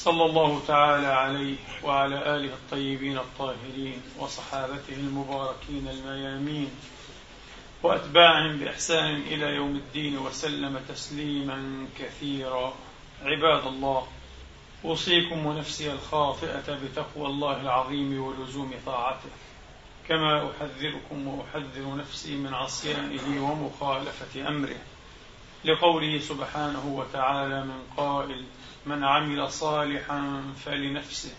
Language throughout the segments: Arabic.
صلى الله تعالى عليه وعلى آله الطيبين الطاهرين وصحابته المباركين الميامين وأتباعهم بإحسان إلى يوم الدين وسلم تسليما كثيرا. عباد الله أوصيكم ونفسي الخاطئة بتقوى الله العظيم ولزوم طاعته كما أحذركم وأحذر نفسي من عصيانه ومخالفة أمره لقوله سبحانه وتعالى من قائل من عمل صالحا فلنفسه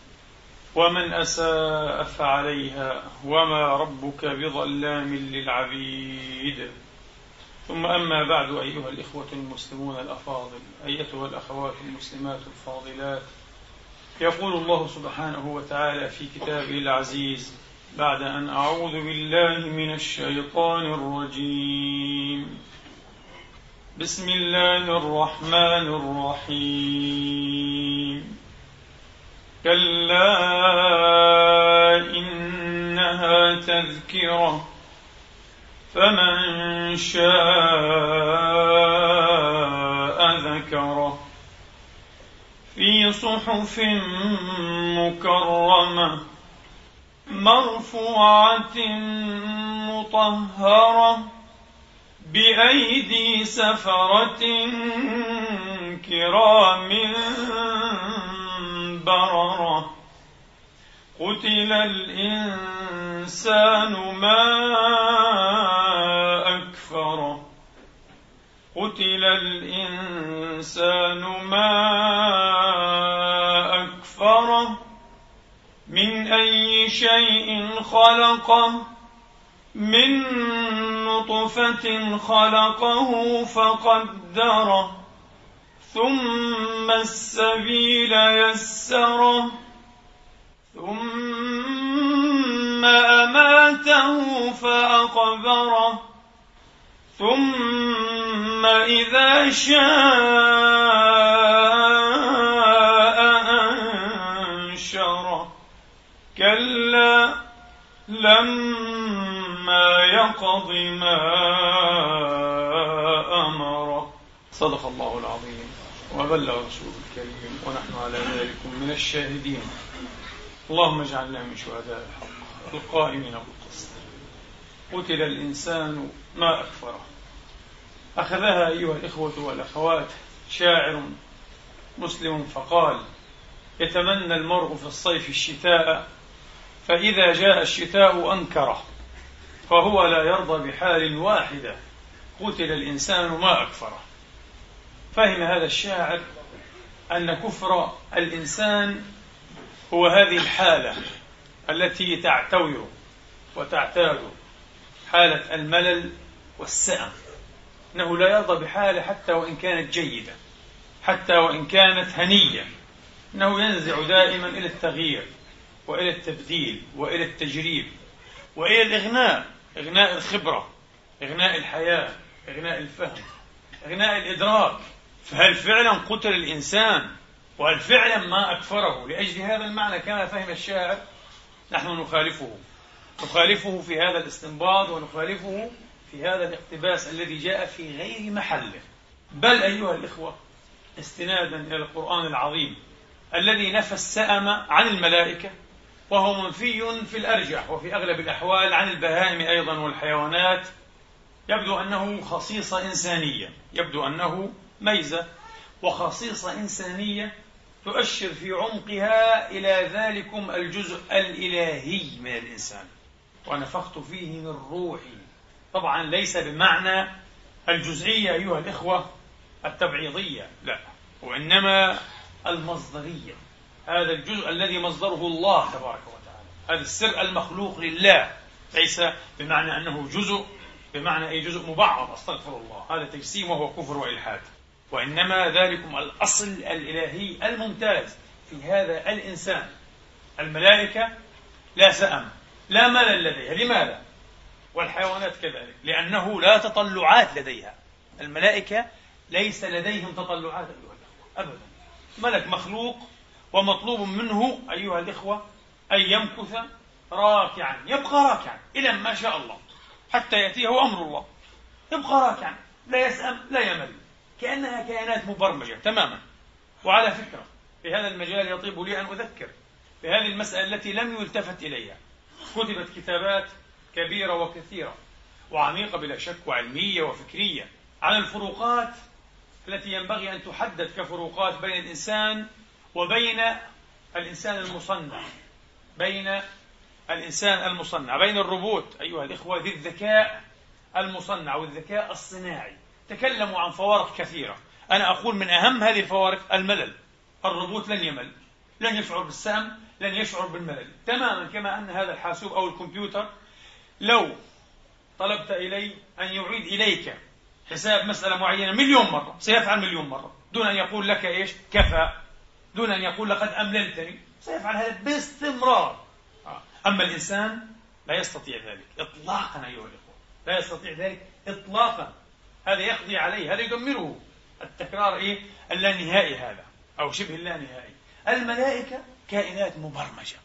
ومن أساء فعليها وما ربك بظلام للعبيد. ثم أما بعد أيها الإخوة المسلمون الأفاضل أيتها الأخوات المسلمات الفاضلات يقول الله سبحانه وتعالى في كتابه العزيز بعد أن أعوذ بالله من الشيطان الرجيم. بسم الله الرحمن الرحيم. كلا إنها تذكرة فمن شاء ذكره. في صحف مكرمة مرفوعة مطهرة. بأيدي سفرة كرام بررة. قتل الإنسان ما أكفره قتل الإنسان ما أكفره من أي شيء خلقه؟ من نطفة خلقه فقدره ثم السبيل يسره ثم أماته فأقبره ثم إذا شاء أنشره. كلا لما ما يقض ما أمر. صدق الله العظيم. وبلغ رسوله الكريم. ونحن على ذلك من الشاهدين. اللهم اجعلنا من شهداء الحق. القائمين بالقسط. قتل الإنسان ما أكفره أخذها أيها الإخوة والأخوات شاعر مسلم فقال يتمنى المرء في الصيف الشتاء فإذا جاء الشتاء أنكره. فهو لا يرضى بحال واحدة. قتل الإنسان ما أكفره. فهم هذا الشاعر أن كفر الإنسان هو هذه الحالة التي تعتوي وتعتاد حالة الملل والسأم. أنه لا يرضى بحالة حتى وإن كانت جيدة حتى وإن كانت هنية. أنه ينزع دائما إلى التغيير وإلى التبديل وإلى التجريب وإلى الإغناء. إغناء الخبرة إغناء الحياة إغناء الفهم إغناء الإدراك. فهل فعلا قتل الإنسان؟ وهل فعلا ما أكفره؟ لأجل هذا المعنى كما فهم الشاعر نحن نخالفه. نخالفه في هذا الاستنباط ونخالفه في هذا الاقتباس الذي جاء في غير محله. بل أيها الإخوة استنادا إلى القرآن العظيم الذي نفى السأم عن الملائكة وهو منفي في الأرجح وفي أغلب الأحوال عن البهائم أيضا والحيوانات. يبدو أنه خصيصة إنسانية يبدو أنه ميزة. وخصيصة إنسانية تؤشر في عمقها إلى ذلكم الجزء الإلهي من الإنسان. ونفخت فيه من روحي. طبعا ليس بمعنى الجزئية أيها الإخوة التبعيضية لا. وإنما المصدرية. هذا الجزء الذي مصدره الله تبارك وتعالى. هذا السر المخلوق لله. ليس بمعنى أنه جزء بمعنى أي جزء مبعض أستغفر الله. هذا تجسيم وهو كفر وإلحاد. وإنما ذلكم الأصل الإلهي الممتاز في هذا الإنسان. الملائكة لا سأم. لا ملل لديها. لماذا؟ والحيوانات كذلك. لأنه لا تطلعات لديها. الملائكة ليس لديهم تطلعات أيها الأخوة. أبدا. ملك مخلوق ومطلوب منه أيها الإخوة أن يمكث راكعا يبقى راكعا إلى ما شاء الله حتى يأتيه أمر الله. يبقى راكعا لا يسأم لا يمل كأنها كائنات مبرمجة تماما. وعلى فكرة في هذا المجال يطيب لي أن أذكر بهذه المسألة التي لم يلتفت إليها كتبت كتابات كبيرة وكثيرة وعميقة بلا شك وعلمية وفكرية عن الفروقات التي ينبغي أن تحدد كفروقات بين الإنسان وبين الإنسان المصنع بين الإنسان المصنع بين الروبوت أيها الإخوة ذي الذكاء المصنع والذكاء الصناعي. تكلموا عن فوارق كثيرة. أنا أقول من أهم هذه الفوارق الملل. الروبوت لن يمل لن يشعر بالسهم لن يشعر بالملل. تماما كما أن هذا الحاسوب أو الكمبيوتر لو طلبت إلي أن يعيد إليك حساب مسألة معينة مليون مرة سيفعل مليون مرة دون أن يقول لك إيش؟ كفى. دون أن يقول لقد أمللتني. سيفعل هذا باستمرار. آه. أما الإنسان لا يستطيع ذلك إطلاقا أيها الإخوة. لا يستطيع ذلك إطلاقا. هذا يقضي عليه هذا يدمره. التكرار إيه؟ اللانهائي هذا أو شبه اللانهائي. الملائكة كائنات مبرمجة.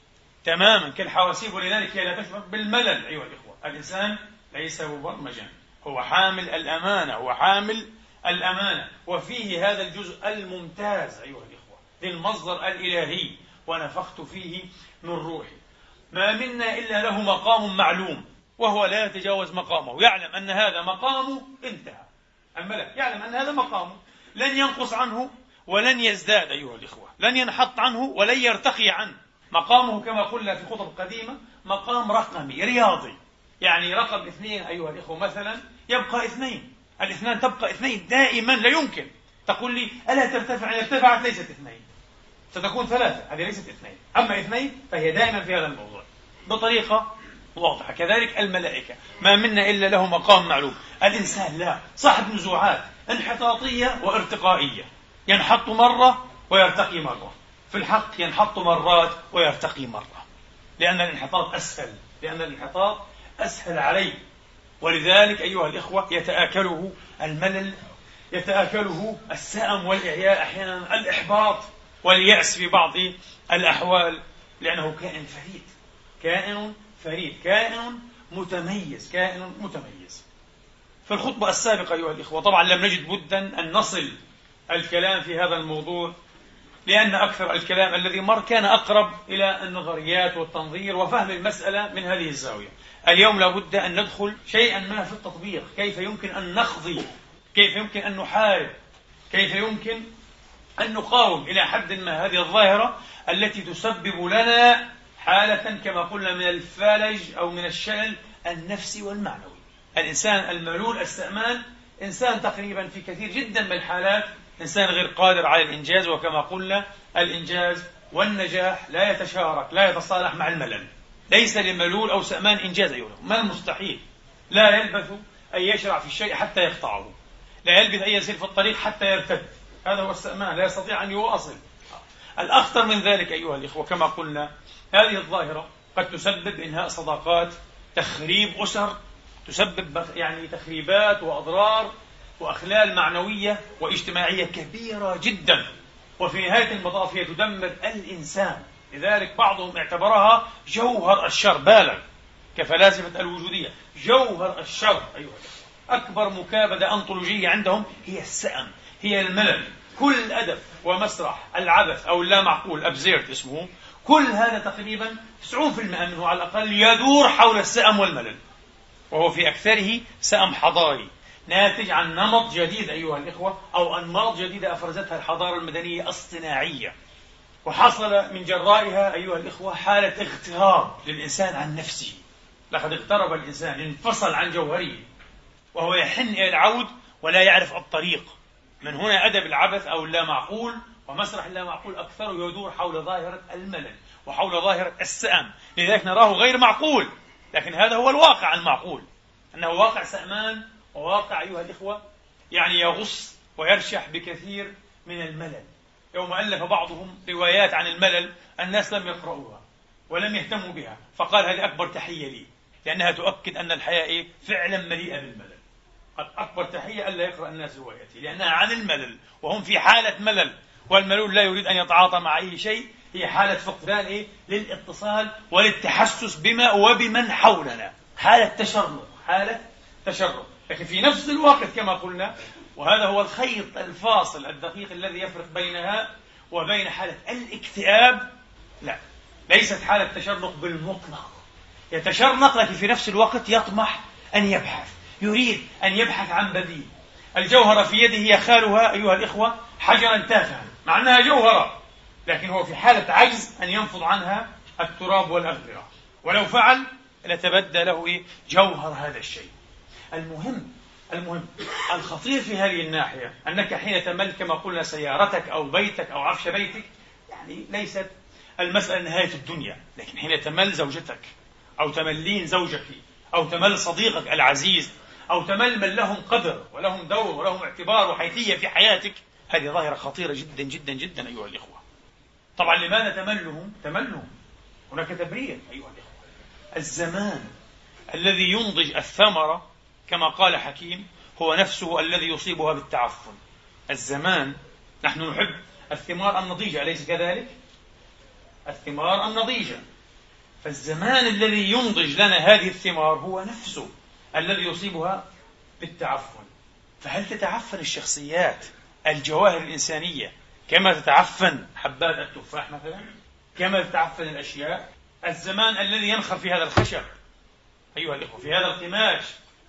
تماما كالحواسيب ولذلك هي لا تشعر بالملل أيها الإخوة. الإنسان ليس مبرمجا. هو حامل الأمانة هو حامل الأمانة. وفيه هذا الجزء الممتاز أيها الإخوة. للمصدر الإلهي ونفخت فيه من روحي. ما منا إلا له مقام معلوم وهو لا يتجاوز مقامه. يعلم أن هذا مقامه انتهى. الملك يعلم أن هذا مقامه. لن ينقص عنه ولن يزداد أيها الإخوة. لن ينحط عنه ولن يرتقي عنه. مقامه كما قلنا في خطب قديمة مقام رقمي رياضي. يعني رقم اثنين أيها الإخوة مثلا يبقى اثنين. الاثنان تبقى اثنين. دائما لا يمكن. تقول لي ألا ترتفع؟ إن ارتفعت ليست اثنين. ستكون ثلاثة. هذه ليست اثنين. أما اثنين فهي دائما في هذا الموضوع. بطريقة واضحة. كذلك الملائكة. ما منا إلا له مقام معلوم. الإنسان لا. صاحب نزوعات انحطاطية وارتقائية. ينحط مرة ويرتقي مرة. في الحق ينحط مرات ويرتقي مرة. لأن الانحطاط أسهل. لأن الانحطاط أسهل عليه ولذلك أيها الإخوة يتآكله الملل يتآكله السأم والإعياء أحيانا الإحباط واليأس في بعض الأحوال لأنه كائن فريد كائن فريد كائن متميز كائن متميز. في الخطبة السابقة أيها الإخوة طبعا لم نجد بدا أن نصل الكلام في هذا الموضوع لأن أكثر الكلام الذي مر كان أقرب إلى النظريات والتنظير وفهم المسألة من هذه الزاوية. اليوم لابد أن ندخل شيئا ما في التطبيق كيف يمكن أن نقضي كيف يمكن أن نحارب؟ كيف يمكن أن نقاوم إلى حد ما هذه الظاهرة التي تسبب لنا حالة كما قلنا من الفالج أو من الشلل النفسي والمعنوي. الإنسان الملول السأمان إنسان تقريبا في كثير جدا من الحالات إنسان غير قادر على الإنجاز وكما قلنا الإنجاز والنجاح لا يتشارك لا يتصالح مع الملل. ليس لملول أو سأمان إنجاز أيها ما المستحيل؟ لا يلبث أن يشرع في الشيء حتى يقطعه. لا يلبث أن يسير في الطريق حتى يرتد. هذا هو السأمان لا يستطيع أن يواصل. الأخطر من ذلك أيها الإخوة كما قلنا هذه الظاهرة قد تسبب إنهاء صداقات تخريب أسر تسبب يعني تخريبات وأضرار وأخلال معنوية واجتماعية كبيرة جدا. وفي نهاية المطاف هي تدمر الإنسان. لذلك بعضهم اعتبرها جوهر الشر بالغ كفلاسفة الوجودية. جوهر الشر أيها أكبر مكابدة أنطولوجية عندهم هي السأم هي الملل. كل أدب ومسرح العبث أو اللا معقول أبزيرت اسمه كل هذا تقريبا 90% منه على الأقل يدور حول السأم والملل. وهو في أكثره سأم حضاري ناتج عن نمط جديد أيها الإخوة أو أنماط جديدة أفرزتها الحضارة المدنية الصناعية. وحصل من جرائها أيها الإخوة حالة اغتراب للإنسان عن نفسه. لقد اقترب الإنسان انفصل عن جوهره وهو يحن إلى العود ولا يعرف الطريق. من هنا أدب العبث أو اللامعقول ومسرح اللامعقول أكثر يدور حول ظاهرة الملل وحول ظاهرة السأم. لذلك نراه غير معقول لكن هذا هو الواقع المعقول. أنه واقع سأمان وواقع أيها الإخوة يعني يغص ويرشح بكثير من الملل. يوم ألف بعضهم روايات عن الملل الناس لم يقرأوها ولم يهتموا بها فقال هذه أكبر تحية لي لأنها تؤكد أن الحياة؟ فعلا مليئة بالملل. أكبر تحية ألا يقرأ الناس روايتي لأنها عن الملل وهم في حالة ملل والملول لا يريد أن يتعاطى مع أي شيء هي حالة فقدان إيه؟ للاتصال وللتحسس بما وبمن حولنا حالة تشرق حالة تشرق لكن في نفس الوقت كما قلنا وهذا هو الخيط الفاصل الدقيق الذي يفرق بينها وبين حالة الاكتئاب لا ليست حالة تشرق بالمطلق. يتشرنق لكن في نفس الوقت يطمح أن يبحث. يريد أن يبحث عن بديل. الجوهرة في يده يخالها أيها الإخوة حجرا تافها. مع أنها جوهرة لكن هو في حالة عجز أن ينفض عنها التراب والأغبرة ولو فعل لتبدى له إيه؟ جوهر هذا الشيء. المهم المهم الخطير في هذه الناحية أنك حين تمل كما قلنا سيارتك أو بيتك أو عفش بيتك يعني ليست المسألة نهاية الدنيا لكن حين تمل زوجتك أو تملين زوجك أو تمل صديقك العزيز أو تمل من لهم قدر ولهم دور ولهم اعتبار وحيثية في حياتك هذه ظاهرة خطيرة جدا جدا جدا أيها الإخوة. طبعا لماذا تملهم؟ تملهم. هناك تبرير أيها الإخوة. الزمان الذي ينضج الثمرة كما قال حكيم هو نفسه الذي يصيبها بالتعفن. الزمان نحن نحب الثمار النضيجة أليس كذلك؟ الثمار النضيجة فالزمان الذي ينضج لنا هذه الثمار هو نفسه. الذي يصيبها بالتعفن. فهل تتعفن الشخصيات الجواهر الإنسانية كما تتعفن حبات التفاح مثلا؟ كما تتعفن الأشياء؟ الزمان الذي ينخر في هذا الخشب. أيها الإخوة في هذا القماش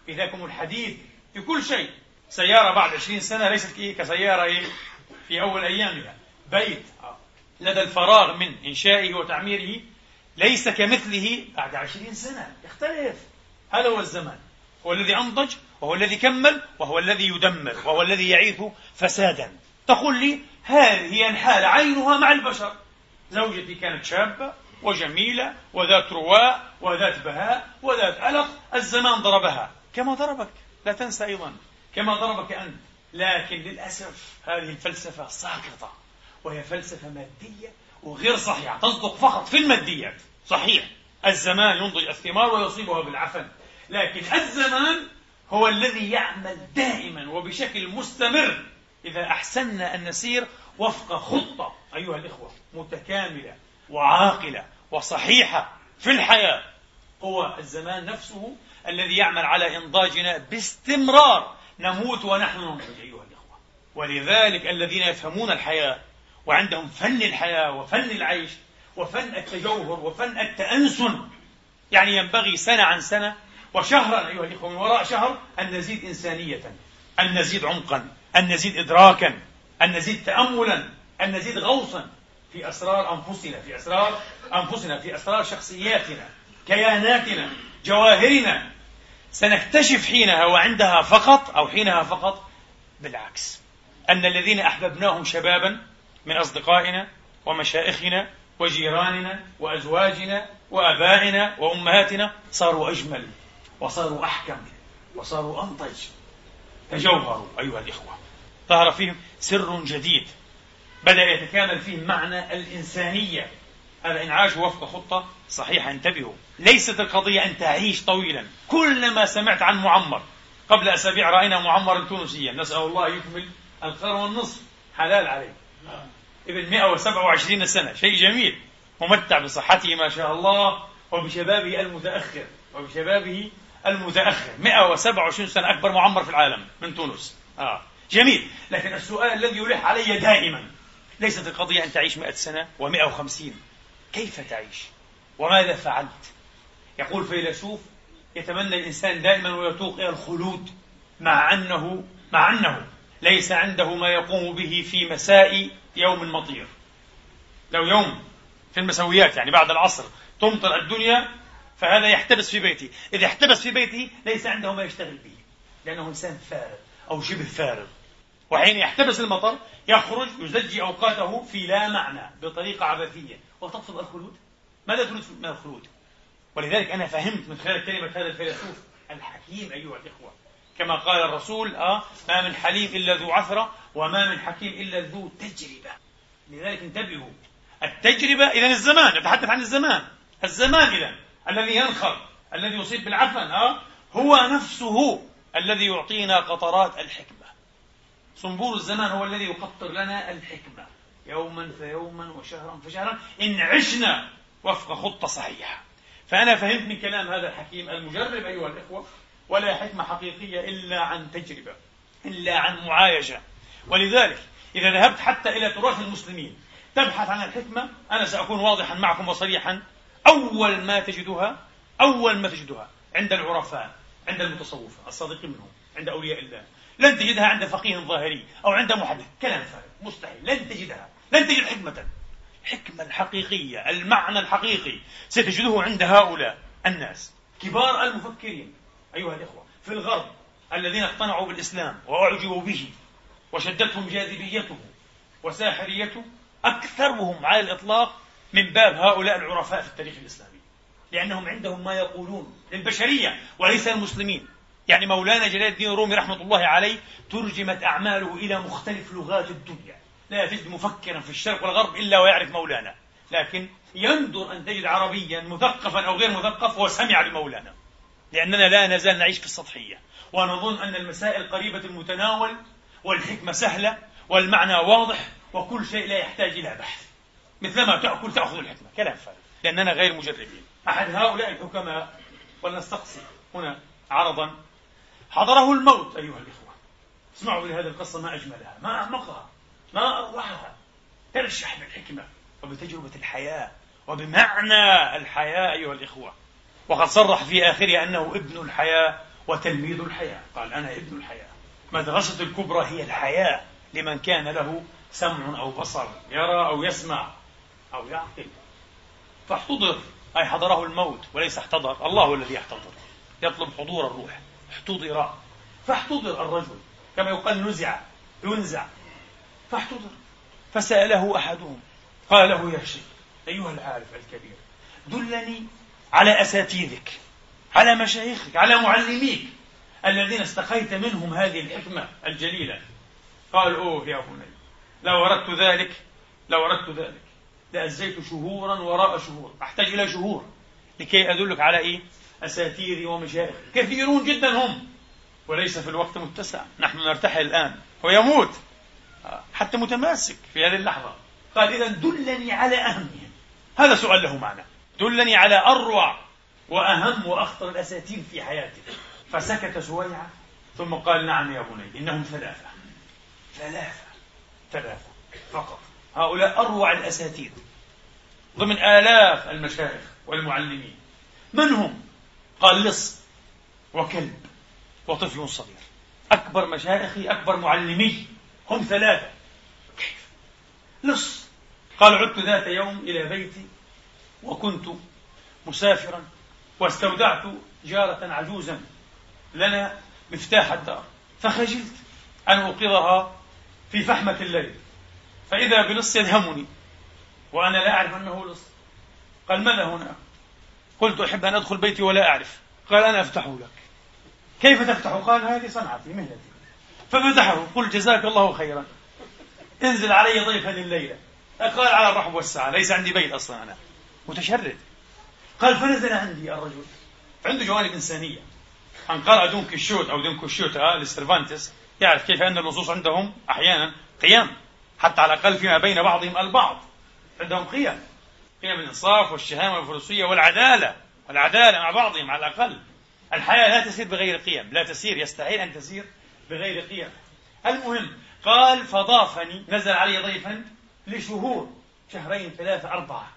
في ذاكم الحديد في كل شيء. سيارة بعد عشرين سنة ليست كسيارة إيه؟ في أول أيامها. بيت. لدى الفراغ من إنشائه وتعميره ليس كمثله بعد عشرين سنة. يختلف. هذا هو الزمان. هو الذي أنضج وهو الذي كمل وهو الذي يدمر وهو الذي يعيث فسادا. تقول لي هذه الحالة عينها مع البشر. زوجتي كانت شابة وجميلة وذات رواء وذات بهاء وذات ألق الزمان ضربها. كما ضربك. لا تنسى أيضا. كما ضربك أنت. لكن للأسف هذه الفلسفة ساقطة. وهي فلسفة مادية وغير صحيحة. تصدق فقط في الماديات. صحيح. الزمان ينضج الثمار ويصيبها بالعفن. لكن الزمان هو الذي يعمل دائما وبشكل مستمر. إذا أحسننا أن نسير وفق خطة أيها الإخوة متكاملة وعاقلة وصحيحة في الحياة هو الزمان نفسه الذي يعمل على إنضاجنا باستمرار. نموت ونحن ننضج أيها الإخوة. ولذلك الذين يفهمون الحياة وعندهم فن الحياة وفن العيش وفن التجوهر وفن التأنسن يعني ينبغي سنة عن سنة وشهرا أيها الإخوة من وراء شهر أن نزيد إنسانية أن نزيد عمقا أن نزيد إدراكا أن نزيد تأملا أن نزيد غوصا في أسرار أنفسنا في أسرار أنفسنا في أسرار شخصياتنا كياناتنا جواهرنا. سنكتشف حينها وعندها فقط أو حينها فقط بالعكس أن الذين أحببناهم شبابا من أصدقائنا ومشائخنا وجيراننا وأزواجنا وآبائنا وأمهاتنا صاروا أجمل. وصاروا أحكم وصاروا أنضج. تجوهروا أيها الإخوة. ظهر فيهم سر جديد. بدأ يتكامل فيه معنى الإنسانية. هذا إنعاش وفق خطة صحيحة. انتبهوا. ليست القضية أن تعيش طويلا. كلما سمعت عن معمر. قبل أسابيع رأينا معمرا تونسيا. نسأل الله يكمل القرن والنصف. حلال عليه. ابن 127 سنة. شيء جميل. ممتع بصحته ما شاء الله. وبشبابه المتأخر. وبشبابه المتأخر. 127 سنة أكبر معمر في العالم من تونس. آه. جميل. لكن السؤال الذي يلح علي دائما ليست القضية أن تعيش مئة سنة ومئة وخمسين. كيف تعيش؟ وماذا فعلت؟ يقول فيلسوف يتمنى الإنسان دائما ويتوق إلى الخلود مع أنه مع أنه ليس عنده ما يقوم به في مساء يوم مطير. لو يوم في المسويات يعني بعد العصر تمطر الدنيا فهذا يحتبس في بيته إذا احتبس في بيته ليس عنده ما يشتغل به لأنه إنسان فارغ أو شبه فارغ. وحين يحتبس المطر يخرج يزجي أوقاته في لا معنى بطريقة عبثية. وتطلب الخلود؟ ماذا تريد من الخلود؟ ولذلك أنا فهمت من خلال كلمة هذا الفيلسوف الحكيم أيها الإخوة. كما قال الرسول آه ما من حليم إلا ذو عثرة وما من حكيم إلا ذو تجربة. لذلك انتبهوا. التجربة إذا الزمان نتحدث عن الزمان. الزمان إذا الذي ينخر الذي يصيب بالعفن ها؟ هو نفسه الذي يعطينا قطرات الحكمة. صنبور الزمان هو الذي يقطر لنا الحكمة. يوما فيوما وشهرا فشهرا. إن عشنا وفق خطة صحيحة. فأنا فهمت من كلام هذا الحكيم المجرب أيها الإخوة ولا حكمة حقيقية إلا عن تجربة إلا عن معايشة. ولذلك إذا ذهبت حتى إلى تراث المسلمين تبحث عن الحكمة أنا سأكون واضحا معكم وصريحا. أول ما تجدها أول ما تجدها عند العرفاء عند المتصوفة الصادقين منهم عند أولياء الله. لن تجدها عند فقيه ظاهري أو عند محدث. كلام فارغ مستحيل. لن تجدها. لن تجد حكمة. الحكمة الحقيقية المعنى الحقيقي ستجده عند هؤلاء الناس. كبار المفكرين أيها الإخوة في الغرب الذين اقتنعوا بالإسلام وأعجبوا به وشدتهم جاذبيته وساحريته أكثرهم على الإطلاق من باب هؤلاء العرفاء في التاريخ الإسلامي. لأنهم عندهم ما يقولون للبشرية وليس المسلمين يعني مولانا جلال الدين الرومي رحمة الله عليه ترجمت أعماله إلى مختلف لغات الدنيا. لا تجد مفكرا في الشرق والغرب إلا ويعرف مولانا. لكن يندر أن تجد عربيا مثقفا أو غير مثقف وسمع بمولانا لأننا لا نزال نعيش في السطحية. ونظن أن المسائل قريبة المتناول والحكمة سهلة والمعنى واضح وكل شيء لا يحتاج إلى بحث. مثلما تأكل تأخذ الحكمة. كلام فارغ لأننا غير مجربين. أحد هؤلاء الحكماء ولنستقصي هنا عرضا حضره الموت أيها الإخوة. اسمعوا لهذه القصة ما أجملها ما أعمقها ما أروعها ترشح بالحكمة وبتجربة الحياة وبمعنى الحياة أيها الإخوة. وقد صرح في آخرها أنه ابن الحياة وتلميذ الحياة. قال أنا ابن الحياة. مدرسة الكبرى هي الحياة لمن كان له سمع أو بصر. يرى أو يسمع. أو يعقل. فاحتضر أي حضره الموت وليس احتضر الله الذي يحتضر. يطلب حضور الروح. احتضر. فاحتضر الرجل. كما يقال نزع ينزع. فاحتضر. فسأله أحدهم قال له يا شيخ أيها العارف الكبير دلني على أساتذتك على مشايخك على معلميك الذين استقيت منهم هذه الحكمة الجليلة. قال أوه يا بني لو أردت ذلك لو أردت ذلك. لأزيت شهورا وراء شهور. أحتاج إلى شهور. لكي أدلك على إيه؟ أساتيري ومشايخ كثيرون جدا هم. وليس في الوقت متسع. نحن نرتحل الآن. ويموت حتى متماسك في هذه اللحظة. قال إذا دلني على أهمهم هذا سؤال له معنى. دلني على أروع وأهم وأخطر الأساتير في حياتك فسكت سويعة ثم قال نعم يا بني إنهم ثلاثة. ثلاثة. ثلاثة. فقط. هؤلاء أروع الأساتير ضمن آلاف المشايخ والمعلمين. من هم؟ قال لص وكلب وطفل صغير. أكبر مشايخي أكبر معلمي هم ثلاثة. كيف؟ لص. قال عدت ذات يوم إلى بيتي وكنت مسافرا واستودعت جارة عجوزا لنا مفتاح الدار. فخجلت أن أوقظها في فحمة الليل. فإذا بلص يدهمني وأنا لا أعرف أنه لص. قال ماذا هنا؟ قلت أحب أن أدخل بيتي ولا أعرف. قال أنا أفتح لك. كيف تفتح؟ قال هذه صنعتي مهنتي. فمدحه قل جزاك الله خيرا. انزل علي ضيفا الليلة. قال على الرحب والسعة ليس عندي بيت أصلا أنا. متشرد. قال فنزل عندي الرجل. عنده جوانب إنسانية. أن قرأ دون كيشوت أو دون كوشوت لسرفانتس يعرف كيف أن اللصوص عندهم أحيانا قيم حتى على الأقل فيما بين بعضهم البعض. عندهم قيم. قيم الإنصاف والشهامة والفروسية والعدالة. والعدالة مع بعضهم على الأقل. الحياة لا تسير بغير قيم. لا تسير يستحيل أن تسير بغير قيم. المهم قال فضافني نزل علي ضيفا لشهور شهرين ثلاثة أربعة.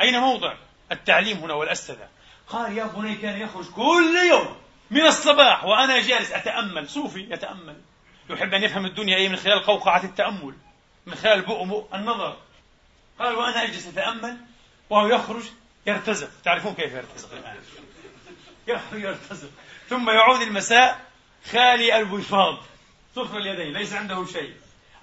أين موضع التعليم هنا والأستاذة؟ قال يا بني كان يخرج كل يوم من الصباح وأنا جالس أتأمل. صوفي يتأمل. يحب أن يفهم الدنيا أي من خلال قوقعة التأمل من خلال بؤم النظر. قال وأنا أجلس أتأمل وهو يخرج يرتزق. تعرفون كيف يرتزق الآن؟ يخرج يرتزق. ثم يعود المساء خالي الوفاض صفر اليدين ليس عنده شيء.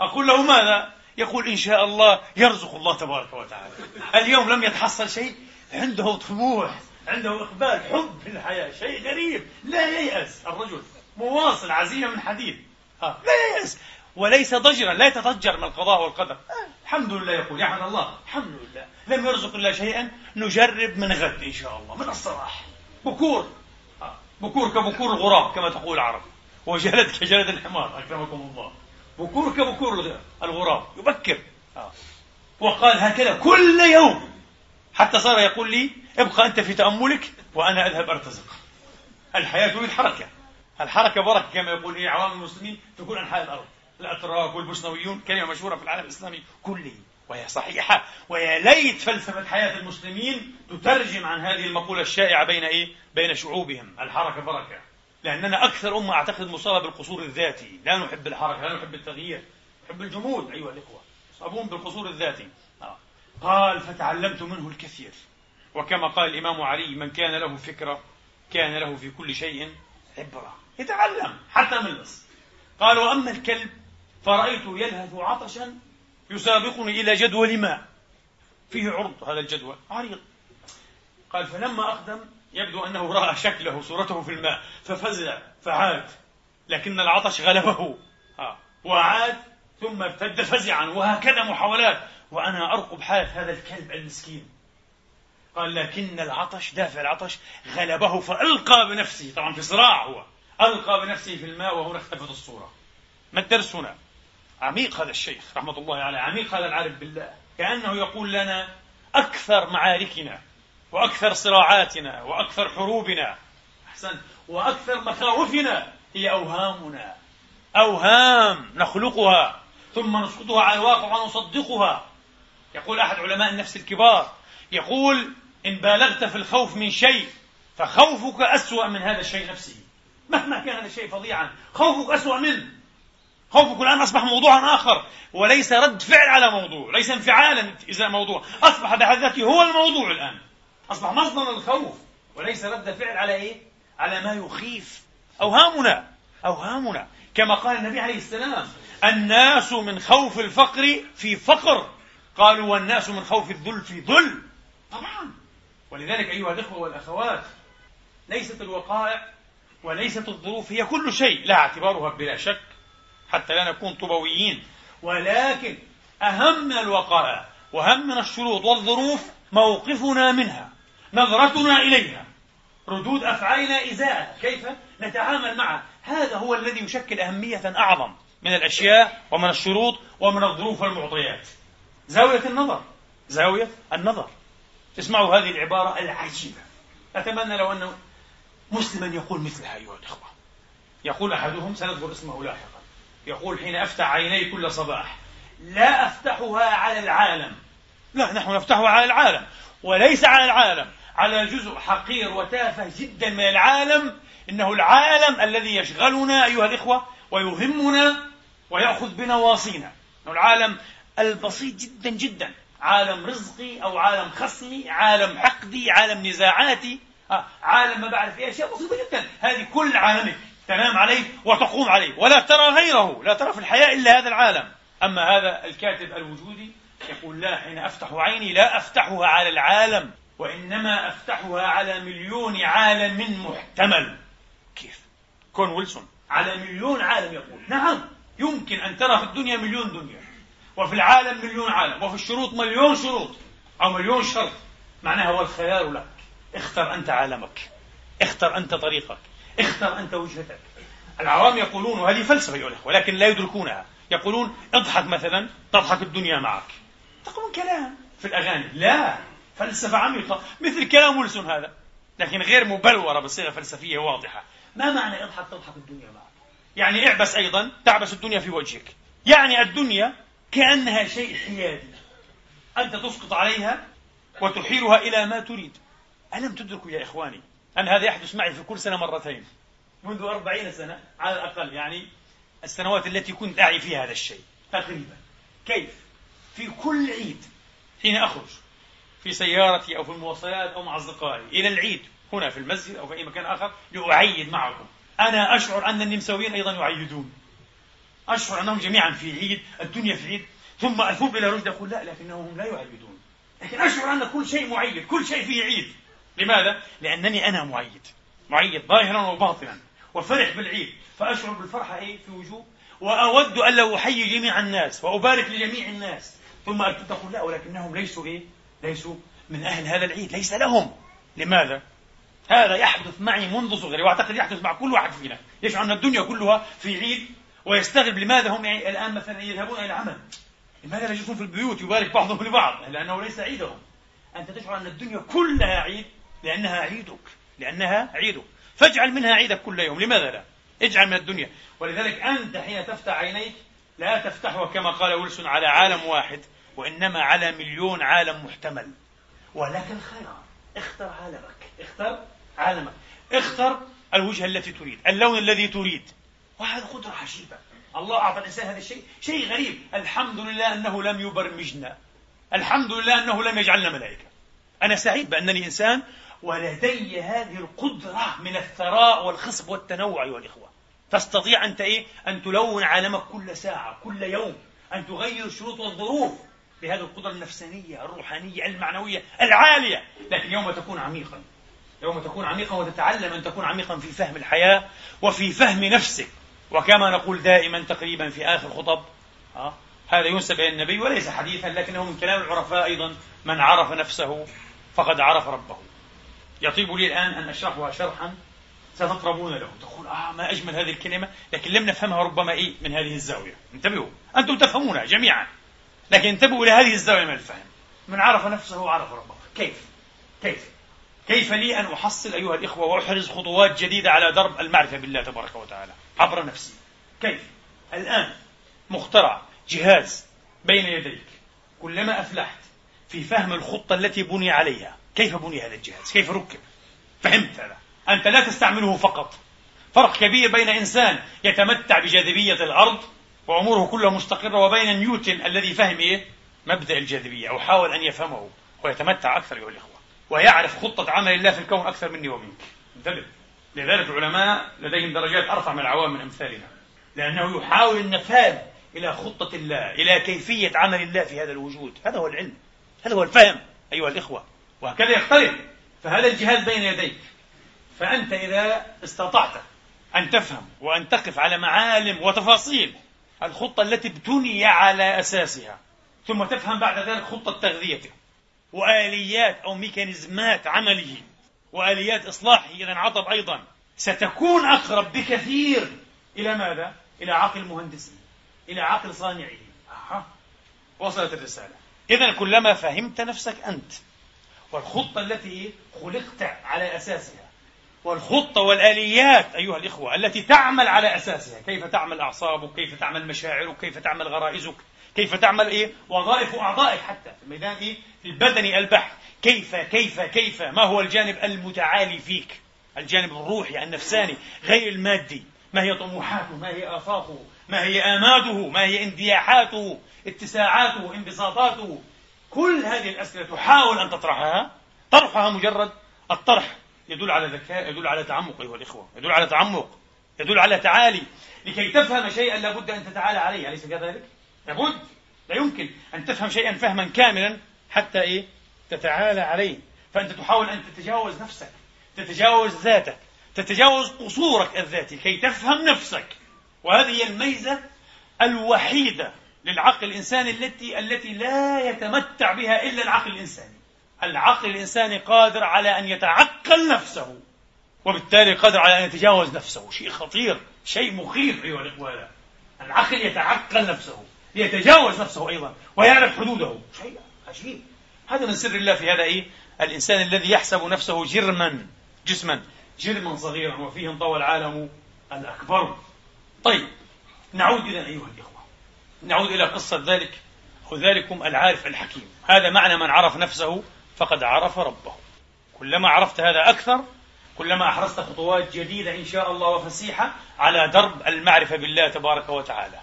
أقول له ماذا؟ يقول إن شاء الله يرزق الله تبارك وتعالى. اليوم لم يتحصل شيء عنده طموح عنده إقبال حب في الحياة شيء غريب لا ييأس. الرجل مواصل عزيمة من حديد. آه. لا وليس ضجرا. لا يتضجر من القضاء والقدر. آه. الحمد لله يقول. يحمد الله. الحمد لله. لم يرزق الله شيئا. نجرب من غد إن شاء الله. من الصباح بكور. آه، بكور كبكور الغراب كما تقول العرب. وجلد كجلد الحمار. أكرمكم الله. بكور كبكور الغراب. يبكر. آه. وقال هكذا كل يوم. حتى صار يقول لي ابقى أنت في تأملك وأنا أذهب أرتزق. الحياة بالحركة. الحركة بركة كما يقول إيه عوام المسلمين في كل أنحاء الأرض. الأتراك والبوسنويون كلمة مشهورة في العالم الإسلامي كله وهي صحيحة ويا ليت فلسفة حياة المسلمين تترجم عن هذه المقولة الشائعة بين إيه؟ بين شعوبهم. الحركة بركة. لأننا أكثر أمة أعتقد مصابة بالقصور الذاتي. لا نحب الحركة لا نحب التغيير. نحب الجمود أيها الإخوة. مصابون بالقصور الذاتي. آه. قال فتعلمت منه الكثير. وكما قال الإمام علي من كان له فكرة كان له في كل شيء عبرة. يتعلم حتى من النص قال وأما الكلب فرأيته يلهث عطشا يسابقني إلى جدول ماء فيه عرض هذا الجدول عريض. قال فلما أقدم يبدو أنه رأى شكله صورته في الماء ففزع فعاد. لكن العطش غلبه. آه. وعاد ثم ارتد فزعا. وهكذا محاولات. وأنا أرقب حالة هذا الكلب المسكين. قال لكن العطش دافع العطش غلبه فألقى بنفسه. طبعا في صراع هو. ألقى بنفسه في الماء وهنا اختفت الصورة. ما الدرس هنا؟ عميق هذا الشيخ رحمة الله عليه عميق هذا العارف بالله. كأنه يقول لنا أكثر معاركنا وأكثر صراعاتنا وأكثر حروبنا أحسن وأكثر مخاوفنا هي أوهامنا. أوهام نخلقها ثم نسقطها على الواقع ونصدقها. يقول أحد علماء النفس الكبار يقول إن بالغت في الخوف من شيء فخوفك أسوأ من هذا الشيء نفسه. مهما كان الشيء فظيعا. خوفك أسوأ منه. خوفك الآن أصبح موضوعا آخر. وليس رد فعل على موضوع ليس انفعالا إزاء موضوع. أصبح بحد ذاته هو الموضوع الآن. أصبح مصدر الخوف. وليس رد فعل على إيه؟ على ما يخيف. أوهامنا أوهامنا. كما قال النبي عليه السلام الناس من خوف الفقر في فقر. قالوا والناس من خوف الذل في ذل. طبعا. ولذلك أيها الإخوة والأخوات ليست الوقائع وليست الظروف هي كل شيء لا اعتبارها بلا شك حتى لا نكون طبويين. ولكن أهم من الوقائع وأهم من الشروط والظروف موقفنا منها نظرتنا إليها. ردود أفعالنا إزاء كيف نتعامل معها. هذا هو الذي يشكل أهمية أعظم من الأشياء ومن الشروط ومن الظروف والمعطيات زاوية النظر زاوية النظر. اسمعوا هذه العبارة العجيبة. أتمنى لو أن مسلما يقول مثلها أيها الإخوة. يقول أحدهم سنذكر اسمه لاحقا يقول حين أفتح عيني كل صباح لا أفتحها على العالم. لا نحن نفتحها على العالم وليس على العالم. على جزء حقير وتافه جدا من العالم إنه العالم الذي يشغلنا أيها الإخوة ويهمنا ويأخذ بنواصينا. العالم البسيط جدا جدا عالم رزقي أو عالم خصمي عالم حقدي عالم نزاعاتي. عالم ما بعرف إيه أشياء بسيطة جدا. هذه كل عالمك تنام عليه وتقوم عليه. ولا ترى غيره لا ترى في الحياة إلا هذا العالم. أما هذا الكاتب الوجودي يقول لا حين أفتح عيني لا أفتحها على العالم وإنما أفتحها على مليون عالم محتمل. كيف؟ كون ويلسون على مليون عالم يقول. نعم يمكن أن ترى في الدنيا مليون دنيا وفي العالم مليون عالم وفي الشروط مليون شروط أو مليون شرط. معناها هو الخيار لك اختر أنت عالمك. اختر أنت طريقك. اختر أنت وجهتك. العوام يقولون وهذه فلسفة أيها ولكن لا يدركونها. يقولون اضحك مثلا تضحك الدنيا معك. تقولون كلام في الأغاني. لا فلسفة عميقة. مثل كلام ويلسون هذا. لكن غير مبلورة بصيغة فلسفية واضحة. ما معنى اضحك تضحك الدنيا معك؟ يعني اعبس أيضا تعبس الدنيا في وجهك. يعني الدنيا كأنها شيء حيادي. أنت تسقط عليها وتحيلها إلى ما تريد. ألم تدركوا يا إخواني أن هذا يحدث معي في كل سنة مرتين؟ منذ أربعين سنة على الأقل يعني السنوات التي كنت أعي فيها هذا الشيء تقريبا. كيف؟ في كل عيد حين أخرج في سيارتي أو في المواصلات أو مع أصدقائي إلى العيد هنا في المسجد أو في أي مكان آخر لأعيد معكم. أنا أشعر أن النمساويين أيضا يعيدون. أشعر أنهم جميعا في عيد الدنيا في عيد ثم أثوب إلى رشد أقول لا لكنهم لا يعيدون. لكن أشعر أن كل شيء معيد كل شيء فيه عيد. لماذا؟ لأنني أنا معيد. معيد ظاهرا وباطنا. وفرح بالعيد. فأشعر بالفرحة إيه؟ في وجوه. وأود ألا أحيي جميع الناس وأبارك لجميع الناس. ثم تقول لا ولكنهم ليسوا إيه؟ ليسوا من أهل هذا العيد. ليس لهم. لماذا؟ هذا يحدث معي منذ صغري وأعتقد يحدث مع كل واحد فينا. يشعر أن الدنيا كلها في عيد ويستغرب لماذا هم الآن مثلا يذهبون إلى العمل لماذا لا يجلسون في البيوت؟ يبارك بعضهم لبعض لأنه ليس عيدهم. أنت تشعر أن الدنيا كلها عيد لأنها عيدك لأنها عيدك. فاجعل منها عيدك كل يوم. لماذا لا؟ اجعل من الدنيا. ولذلك أنت حين تفتح عينيك لا تفتحها كما قال ويلسون على عالم واحد وإنما على مليون عالم محتمل. ولك الخيار. اختر عالمك. اختر عالمك. اختر الوجهة التي تريد اللون الذي تريد. وهذا قدرة عجيبة. الله أعطى الإنسان هذا الشيء. شيء غريب. الحمد لله أنه لم يبرمجنا. الحمد لله أنه لم يجعلنا ملائكة. أنا سعيد بأنني إنسان ولدي هذه القدرة من الثراء والخصب والتنوع أيها الإخوة. تستطيع أنت إيه؟ أن تلون عالمك كل ساعة كل يوم أن تغير الشروط والظروف بهذه القدرة النفسانية الروحانية المعنوية العالية. لكن يوم تكون عميقا يوم تكون عميقا وتتعلم أن تكون عميقا في فهم الحياة وفي فهم نفسك. وكما نقول دائما تقريبا في آخر خطب ها هذا ينسب إلى النبي وليس حديثا لكنه من كلام العرفاء أيضا من عرف نفسه فقد عرف ربه. يطيب لي الآن أن أشرحها شرحا. ستطربون له. تقول آه ما أجمل هذه الكلمة لكن لم نفهمها ربما إيه من هذه الزاوية. انتبهوا. أنتم تفهمونها جميعا. لكن انتبهوا إلى هذه الزاوية من الفهم. من عرف نفسه عرف ربه. كيف؟ كيف؟ كيف لي أن أحصل أيها الإخوة وأحرز خطوات جديدة على درب المعرفة بالله تبارك وتعالى؟ عبر نفسي. كيف؟ الآن مخترع جهاز بين يديك. كلما أفلحت في فهم الخطة التي بني عليها كيف بني هذا الجهاز؟ كيف ركب؟ فهمت هذا. أنت لا تستعمله فقط. فرق كبير بين إنسان يتمتع بجاذبية الأرض وأموره كلها مستقرة وبين نيوتن الذي فهم إيه؟ مبدأ الجاذبية أو حاول أن يفهمه ويتمتع أكثر أيها الإخوة. ويعرف خطة عمل الله في الكون أكثر مني ومنك. انتبه. لذلك العلماء لديهم درجات أرفع من العوام من أمثالنا. لأنه يحاول النفاذ إلى خطة الله إلى كيفية عمل الله في هذا الوجود. هذا هو العلم. هذا هو الفهم أيها الإخوة. وهكذا يختلف فهذا الجهاز بين يديك فأنت إذا استطعت أن تفهم وأن تقف على معالم وتفاصيل الخطة التي ابتني على أساسها ثم تفهم بعد ذلك خطة تغذيته وآليات أو ميكانيزمات عمله وآليات إصلاحه إذا انعطب أيضا ستكون أقرب بكثير إلى ماذا؟ إلى عقل مهندسه إلى عقل صانعه أها. وصلت الرسالة إذا كلما فهمت نفسك أنت والخطة التي خلقت على أساسها. والخطة والآليات أيها الإخوة التي تعمل على أساسها. كيف تعمل أعصابك؟ كيف تعمل مشاعرك؟ كيف تعمل غرائزك؟ كيف تعمل إيه؟ وظائف أعضائك حتى. في الميدان إيه؟ البدني البحث كيف كيف كيف؟ ما هو الجانب المتعالي فيك؟ الجانب الروحي النفساني غير المادي. ما هي طموحاته؟ ما هي آفاقه؟ ما هي آماده؟ ما هي اندياحاته؟ اتساعاته؟ انبساطاته؟ كل هذه الأسئلة تحاول أن تطرحها. طرحها مجرد الطرح يدل على ذكاء يدل على تعمق أيها الإخوة يدل على تعمق يدل على تعالي. لكي تفهم شيئا لابد أن تتعالى عليه. أليس كذلك؟ لابد لا يمكن أن تفهم شيئا فهما كاملا حتى إيه؟ تتعالى عليه. فأنت تحاول أن تتجاوز نفسك تتجاوز ذاتك تتجاوز قصورك الذاتي. كي تفهم نفسك. وهذه هي الميزة الوحيدة للعقل الإنساني التي التي لا يتمتع بها إلا العقل الإنساني. العقل الإنساني قادر على أن يتعقل نفسه وبالتالي قادر على أن يتجاوز نفسه. شيء خطير شيء مخيف أيها الإخوة. العقل يتعقل نفسه يتجاوز نفسه أيضا ويعرف حدوده. شيء عجيب. هذا من سر الله في هذا إيه؟ الإنسان الذي يحسب نفسه جرما جسما جرما صغيرا وفيه انطوى العالم الأكبر. طيب نعود إذا أيها الإخوة. نعود إلى قصة ذلك أو ذلكم العارف الحكيم. هذا معنى من عرف نفسه فقد عرف ربه. كلما عرفت هذا أكثر كلما أحرزت خطوات جديدة إن شاء الله وفسيحة على درب المعرفة بالله تبارك وتعالى.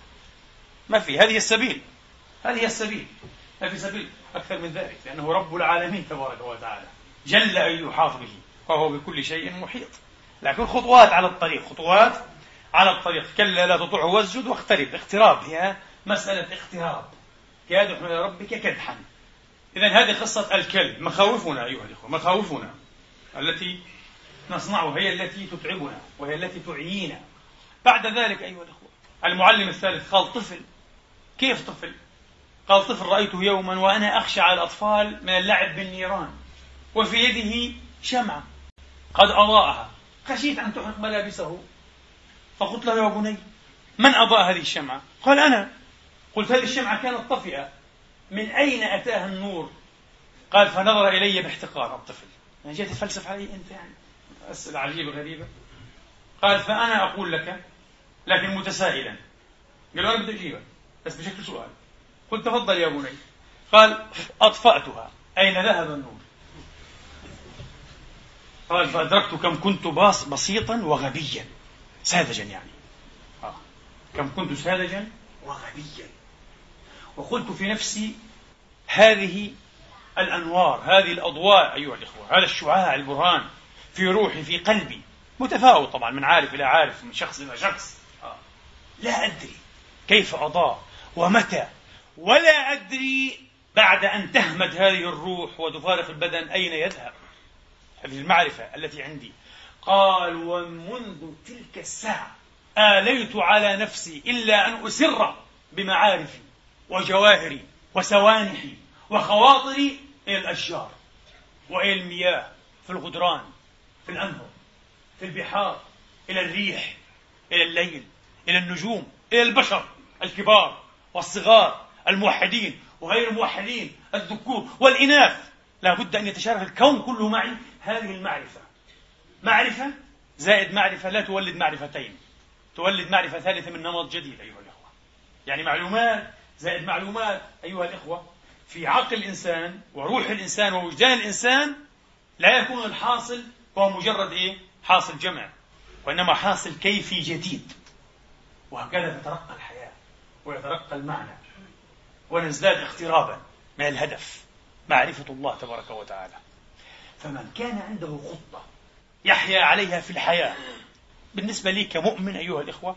ما في هذه السبيل. هذه السبيل. ما في سبيل أكثر من ذلك لأنه رب العالمين تبارك وتعالى. جل أن يحاط به وهو بكل شيء محيط. لكن خطوات على الطريق خطوات على الطريق. كلا لا تطعه واسجد واقترب. اقتراب هي مسألة اقتراب كادح إلى ربك كدحا. إذا هذه قصة الكلب. مخاوفنا أيها الإخوة مخاوفنا. التي نصنعها هي التي تتعبنا وهي التي تعيينا بعد ذلك أيها الإخوة المعلم الثالث قال طفل. كيف طفل؟ قال طفل رأيته يوما وأنا أخشى على الأطفال من اللعب بالنيران وفي يده شمعة قد أضاءها. خشيت أن تحرق ملابسه. فقلت له يا بني من أضاء هذه الشمعة؟ قال أنا. قلت هذه الشمعة كانت طفئة؟ من أين أتاها النور؟ قال فنظر إلي باحتقار الطفل. يعني جيت تفلسف علي أنت يعني أسئلة عجيبة غريبة. قال فأنا أقول لك لكن متسائلا. قال أنا بدي أجيبك بس بشكل سؤال. قلت تفضل يا بني. قال أطفأتها. أين ذهب النور؟ قال فأدركت كم كنت باص بسيطا وغبيا. ساذجا يعني. آه. كم كنت ساذجا وغبيا. وقلت في نفسي هذه الأنوار هذه الأضواء أيها الإخوة هذا الشعاع البرهان في روحي في قلبي متفاوت طبعا من عارف إلى عارف من شخص إلى شخص. آه. لا أدري كيف أضاء ومتى ولا أدري بعد أن تهمد هذه الروح وتفارق البدن أين يذهب. هذه المعرفة التي عندي. قال ومنذ تلك الساعة آليت على نفسي إلا أن أسر بمعارفي. وجواهري وسوانحي وخواطري إلى الأشجار وإلى المياه في الغدران في الأنهر في البحار إلى الريح إلى الليل إلى النجوم إلى البشر الكبار والصغار الموحدين وغير الموحدين الذكور والإناث. لا بد أن يتشارك الكون كله معي هذه المعرفة. معرفة زائد معرفة لا تولد معرفتين. تولد معرفة ثالثة من نمط جديد أيها الأخوة. يعني معلومات زائد معلومات أيها الإخوة. في عقل الإنسان وروح الإنسان ووجدان الإنسان لا يكون الحاصل هو مجرد إيه؟ حاصل جمع وإنما حاصل كيفي جديد. وهكذا تترقى الحياة ويترقى المعنى. ونزداد اقترابا من الهدف معرفة الله تبارك وتعالى. فمن كان عنده خطة يحيا عليها في الحياة. بالنسبة لي كمؤمن أيها الإخوة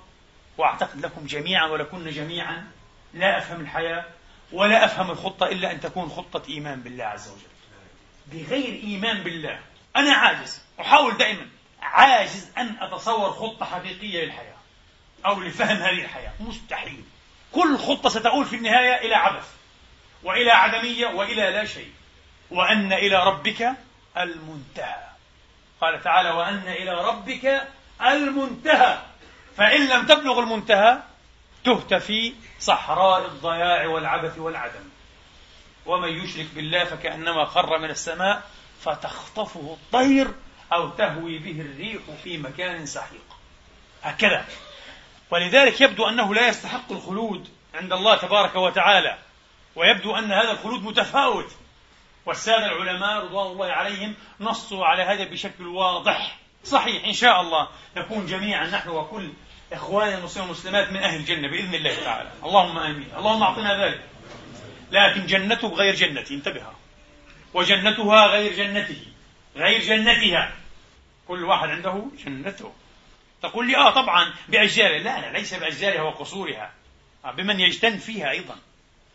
وأعتقد لكم جميعا ولكن جميعا لا أفهم الحياة ولا أفهم الخطة إلا أن تكون خطة إيمان بالله عز وجل. بغير إيمان بالله أنا عاجز أحاول دائما عاجز أن أتصور خطة حقيقية للحياة أو لفهم هذه الحياة. مستحيل. كل خطة ستؤول في النهاية إلى عبث وإلى عدمية وإلى لا شيء. وأن إلى ربك المنتهى. قال تعالى وأن إلى ربك المنتهى. فإن لم تبلغ المنتهى تهت في صحراء الضياع والعبث والعدم. ومن يشرك بالله فكأنما خر من السماء فتخطفه الطير أو تهوي به الريح في مكان سحيق. هكذا. ولذلك يبدو أنه لا يستحق الخلود عند الله تبارك وتعالى. ويبدو أن هذا الخلود متفاوت. والسادة العلماء رضوان الله عليهم نصوا على هذا بشكل واضح. صحيح إن شاء الله نكون جميعا نحن وكل إخواننا المسلمين والمسلمات من أهل الجنة بإذن الله تعالى. اللهم آمين. اللهم أعطنا ذلك. لكن جنته غير جنتي انتبه. وجنتها غير جنته. غير جنتها. كل واحد عنده جنته. تقول لي آه طبعا بأشجارها لا لا ليس بأشجارها وقصورها. آه بمن يجتن فيها أيضا.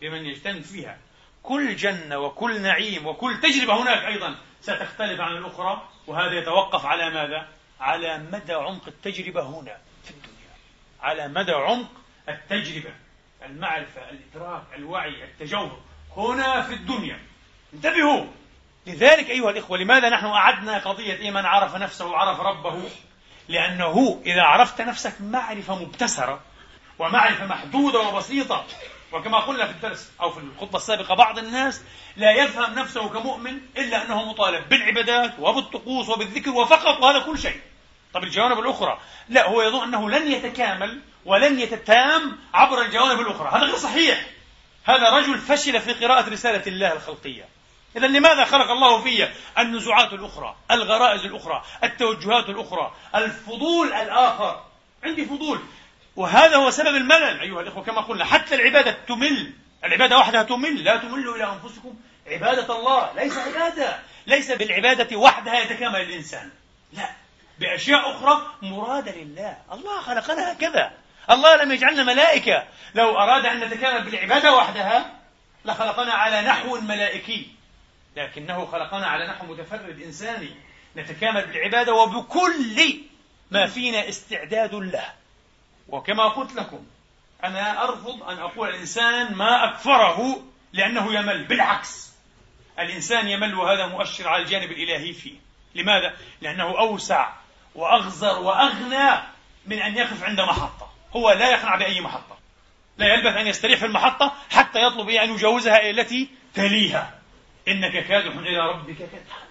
بمن يجتن فيها. كل جنة وكل نعيم وكل تجربة هناك أيضا ستختلف عن الأخرى. وهذا يتوقف على ماذا؟ على مدى عمق التجربة هنا. على مدى عمق التجربة المعرفة الإدراك الوعي التجوهر هنا في الدنيا. انتبهوا! لذلك أيها الإخوة لماذا نحن أعدنا قضية إيه من عرف نفسه وعرف ربه؟ لأنه إذا عرفت نفسك معرفة مبتسرة ومعرفة محدودة وبسيطة. وكما قلنا في الدرس أو في الخطبة السابقة بعض الناس لا يفهم نفسه كمؤمن إلا أنه مطالب بالعبادات وبالطقوس وبالذكر وفقط وهذا كل شيء. طب الجوانب الأخرى. لا هو يظن أنه لن يتكامل ولن يتتام عبر الجوانب الأخرى. هذا غير صحيح. هذا رجل فشل في قراءة رسالة الله الخلقية. إذا لماذا خلق الله في النزوعات الأخرى الغرائز الأخرى التوجهات الأخرى الفضول الآخر؟ عندي فضول. وهذا هو سبب الملل أيها الإخوة كما قلنا حتى العبادة تمل. العبادة وحدها تمل. لا تملوا إلى أنفسكم. عبادة الله ليس عبادة. ليس بالعبادة وحدها يتكامل الإنسان. لا. بأشياء أخرى مرادة لله. الله خلقنا هكذا. الله لم يجعلنا ملائكة. لو أراد أن نتكامل بالعبادة وحدها لخلقنا على نحو ملائكي. لكنه خلقنا على نحو متفرد إنساني. نتكامل بالعبادة وبكل ما فينا استعداد له. وكما قلت لكم أنا أرفض أن أقول الإنسان ما أكفره لأنه يمل. بالعكس الإنسان يمل وهذا مؤشر على الجانب الإلهي فيه. لماذا؟ لأنه أوسع. وأغزر وأغنى من أن يقف عند محطة. هو لا يقنع بأي محطة. لا يلبث أن يستريح في المحطة حتى يطلب أن يجاوزها إلى التي تليها. إنك كادح إلى ربك كدحا.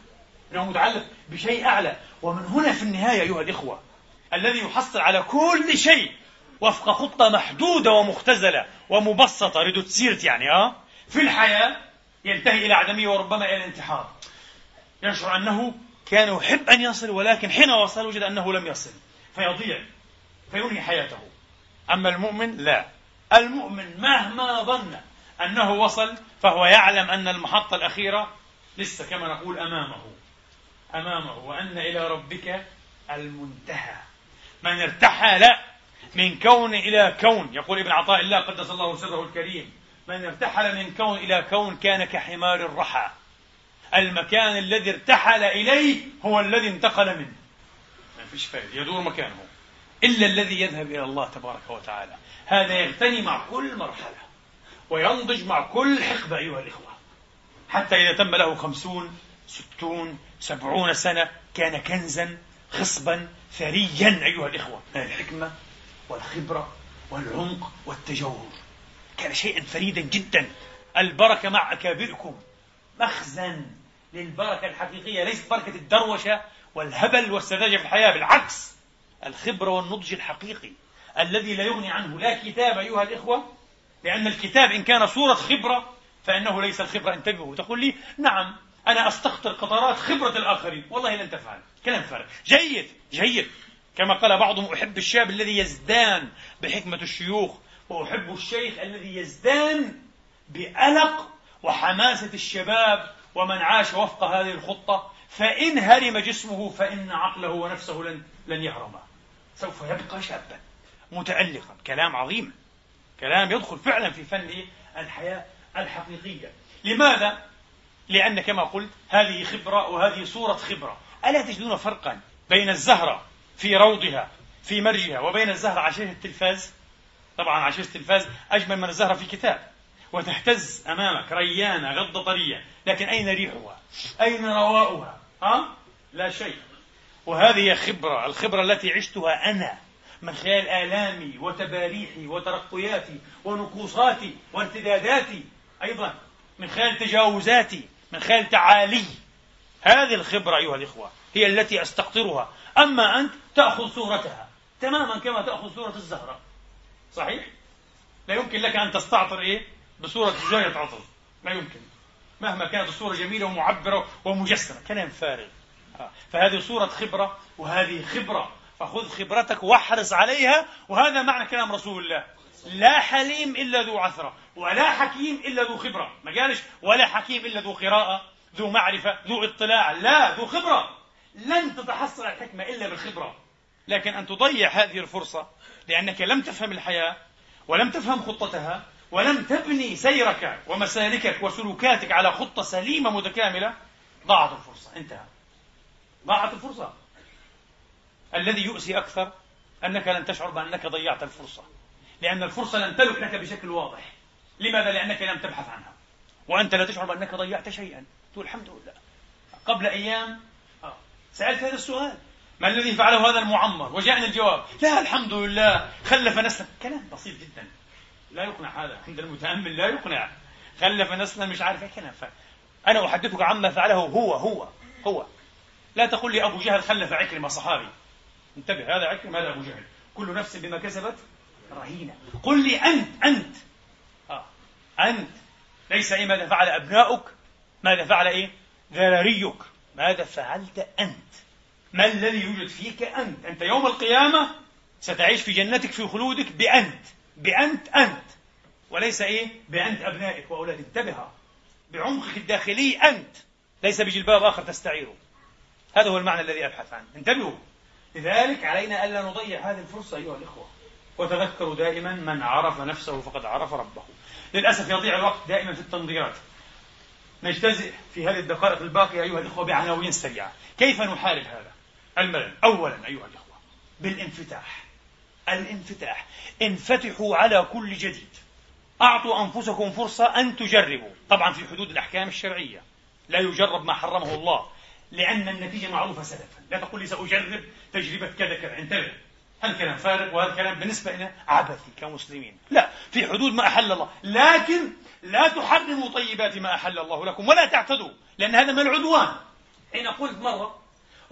إنه متعلق بشيء أعلى. ومن هنا في النهاية أيها الإخوة الذي يحصل على كل شيء وفق خطة محدودة ومختزلة ومبسطة. ريدوتسيرت يعني آه في الحياة ينتهي إلى عدمية وربما إلى الانتحار. يشعر أنه كان يحب أن يصل ولكن حين وصل وجد أنه لم يصل فيضيع فينهي حياته. أما المؤمن لا. المؤمن مهما ظن أنه وصل فهو يعلم أن المحطة الأخيرة لسه كما نقول أمامه. أمامه وأن إلى ربك المنتهى. من ارتحل من كون إلى كون يقول ابن عطاء الله قدس الله سره الكريم. من ارتحل من كون إلى كون كان كحمار الرحى. المكان الذي ارتحل إليه هو الذي انتقل منه. ما فيش فائدة يدور مكانه. إلا الذي يذهب إلى الله تبارك وتعالى. هذا يغتني مع كل مرحلة وينضج مع كل حقبة أيها الإخوة. حتى إذا تم له خمسون ستون سبعون سنة كان كنزا خصبا ثريا أيها الإخوة. من الحكمة والخبرة والعمق والتجوهر كان شيئا فريدا جدا. البركة مع أكابركم. مخزن. للبركة الحقيقية ليست بركة الدروشة والهبل والسذاجة في الحياة بالعكس الخبرة والنضج الحقيقي الذي لا يغني عنه لا كتاب أيها الإخوة لأن الكتاب إن كان صورة خبرة فإنه ليس الخبرة انتبهوا. تقول لي نعم أنا أستخطر قطرات خبرة الآخرين. والله لن تفعل كلام فارغ. جيد جيد. كما قال بعضهم أحب الشاب الذي يزدان بحكمة الشيوخ وأحب الشيخ الذي يزدان بألق وحماسة الشباب ومن عاش وفق هذه الخطة فإن هرم جسمه فإن عقله ونفسه لن لن يهرما سوف يبقى شابا متألقا. كلام عظيم. كلام يدخل فعلا في فن الحياة الحقيقية. لماذا؟ لأن كما قلت هذه خبرة وهذه صورة خبرة. ألا تجدون فرقا بين الزهرة في روضها في مرجها وبين الزهرة عشيرة التلفاز؟ طبعا عشيرة التلفاز أجمل من الزهرة في كتاب. وتهتز أمامك ريانة غضة طرية لكن أين ريحها؟ أين رواؤها؟ ها؟ لا شيء. وهذه خبرة الخبرة التي عشتها أنا من خلال آلامي وتباريحي وترقياتي ونكوصاتي وارتداداتي أيضا من خلال تجاوزاتي من خلال تعالي. هذه الخبرة أيها الإخوة هي التي أستقطرها. أما أنت تأخذ صورتها تماما كما تأخذ صورة الزهرة. صحيح؟ لا يمكن لك أن تستعطر إيه؟ بصورة زجاجة عطر لا يمكن. مهما كانت الصورة جميلة ومعبرة ومجسمة. كلام فارغ. آه. فهذه صورة خبرة وهذه خبرة. فخذ خبرتك واحرص عليها. وهذا معنى كلام رسول الله. لا حليم إلا ذو عثرة. ولا حكيم إلا ذو خبرة. ما قالش ولا حكيم إلا ذو قراءة ذو معرفة ذو اطلاع. لا ذو خبرة. لن تتحصل الحكمة إلا بالخبرة. لكن أن تضيع هذه الفرصة لأنك لم تفهم الحياة ولم تفهم خطتها ولم تبني سيرك ومسالكك وسلوكاتك على خطة سليمة متكاملة ضاعت الفرصة. انتهى. ضاعت الفرصة. الذي يؤسي أكثر أنك لن تشعر بأنك ضيعت الفرصة. لأن الفرصة لن تلف لك بشكل واضح. لماذا؟ لأنك لم تبحث عنها. وأنت لا تشعر بأنك ضيعت شيئا. تقول الحمد لله. قبل أيام آه، سألت هذا السؤال. ما الذي فعله هذا المعمر؟ وجاءني الجواب. لا الحمد لله. خلف نسلا كلام بسيط جدا. لا يقنع هذا عند المتأمل لا يقنع. خلف نسلا مش عارف كلام أنا أحدثك عما فعله هو هو هو. لا تقول لي أبو جهل خلف عكرمة صحابي. انتبه هذا عكرمة هذا أبو جهل. كل نفس بما كسبت رهينة. قل لي أنت أنت. آه. أنت. ليس إيه ماذا فعل أبناؤك؟ ماذا فعل إيه؟ ذراريك ماذا فعلت أنت؟ ما الذي يوجد فيك أنت؟ أنت يوم القيامة ستعيش في جنتك في خلودك بأنت. بأنت أنت وليس إيه؟ بأنت أبنائك وأولادك. انتبه بعمقك الداخلي أنت. ليس بجلباب آخر تستعيره هذا هو المعنى الذي أبحث عنه. انتبهوا. لذلك علينا ألا نضيع هذه الفرصة أيها الإخوة. وتذكروا دائما من عرف نفسه فقد عرف ربه. للأسف يضيع الوقت دائما في التنظيرات. نجتزئ في هذه الدقائق الباقية أيها الإخوة بعناوين سريعة. كيف نحارب هذا؟ الملل أولا أيها الإخوة بالانفتاح. الانفتاح. انفتحوا على كل جديد. أعطوا أنفسكم فرصة أن تجربوا. طبعا في حدود الأحكام الشرعية. لا يجرب ما حرمه الله. لأن النتيجة معروفة سلفا. لا تقول لي سأجرب تجربة كذا كذا. انتبه. هذا كلام فارغ وهذا كلام بالنسبة لنا عبثي كمسلمين؟ لا. في حدود ما أحل الله. لكن لا تحرموا طيبات ما أحل الله لكم ولا تعتدوا. لأن هذا من العدوان. حين قلت مرة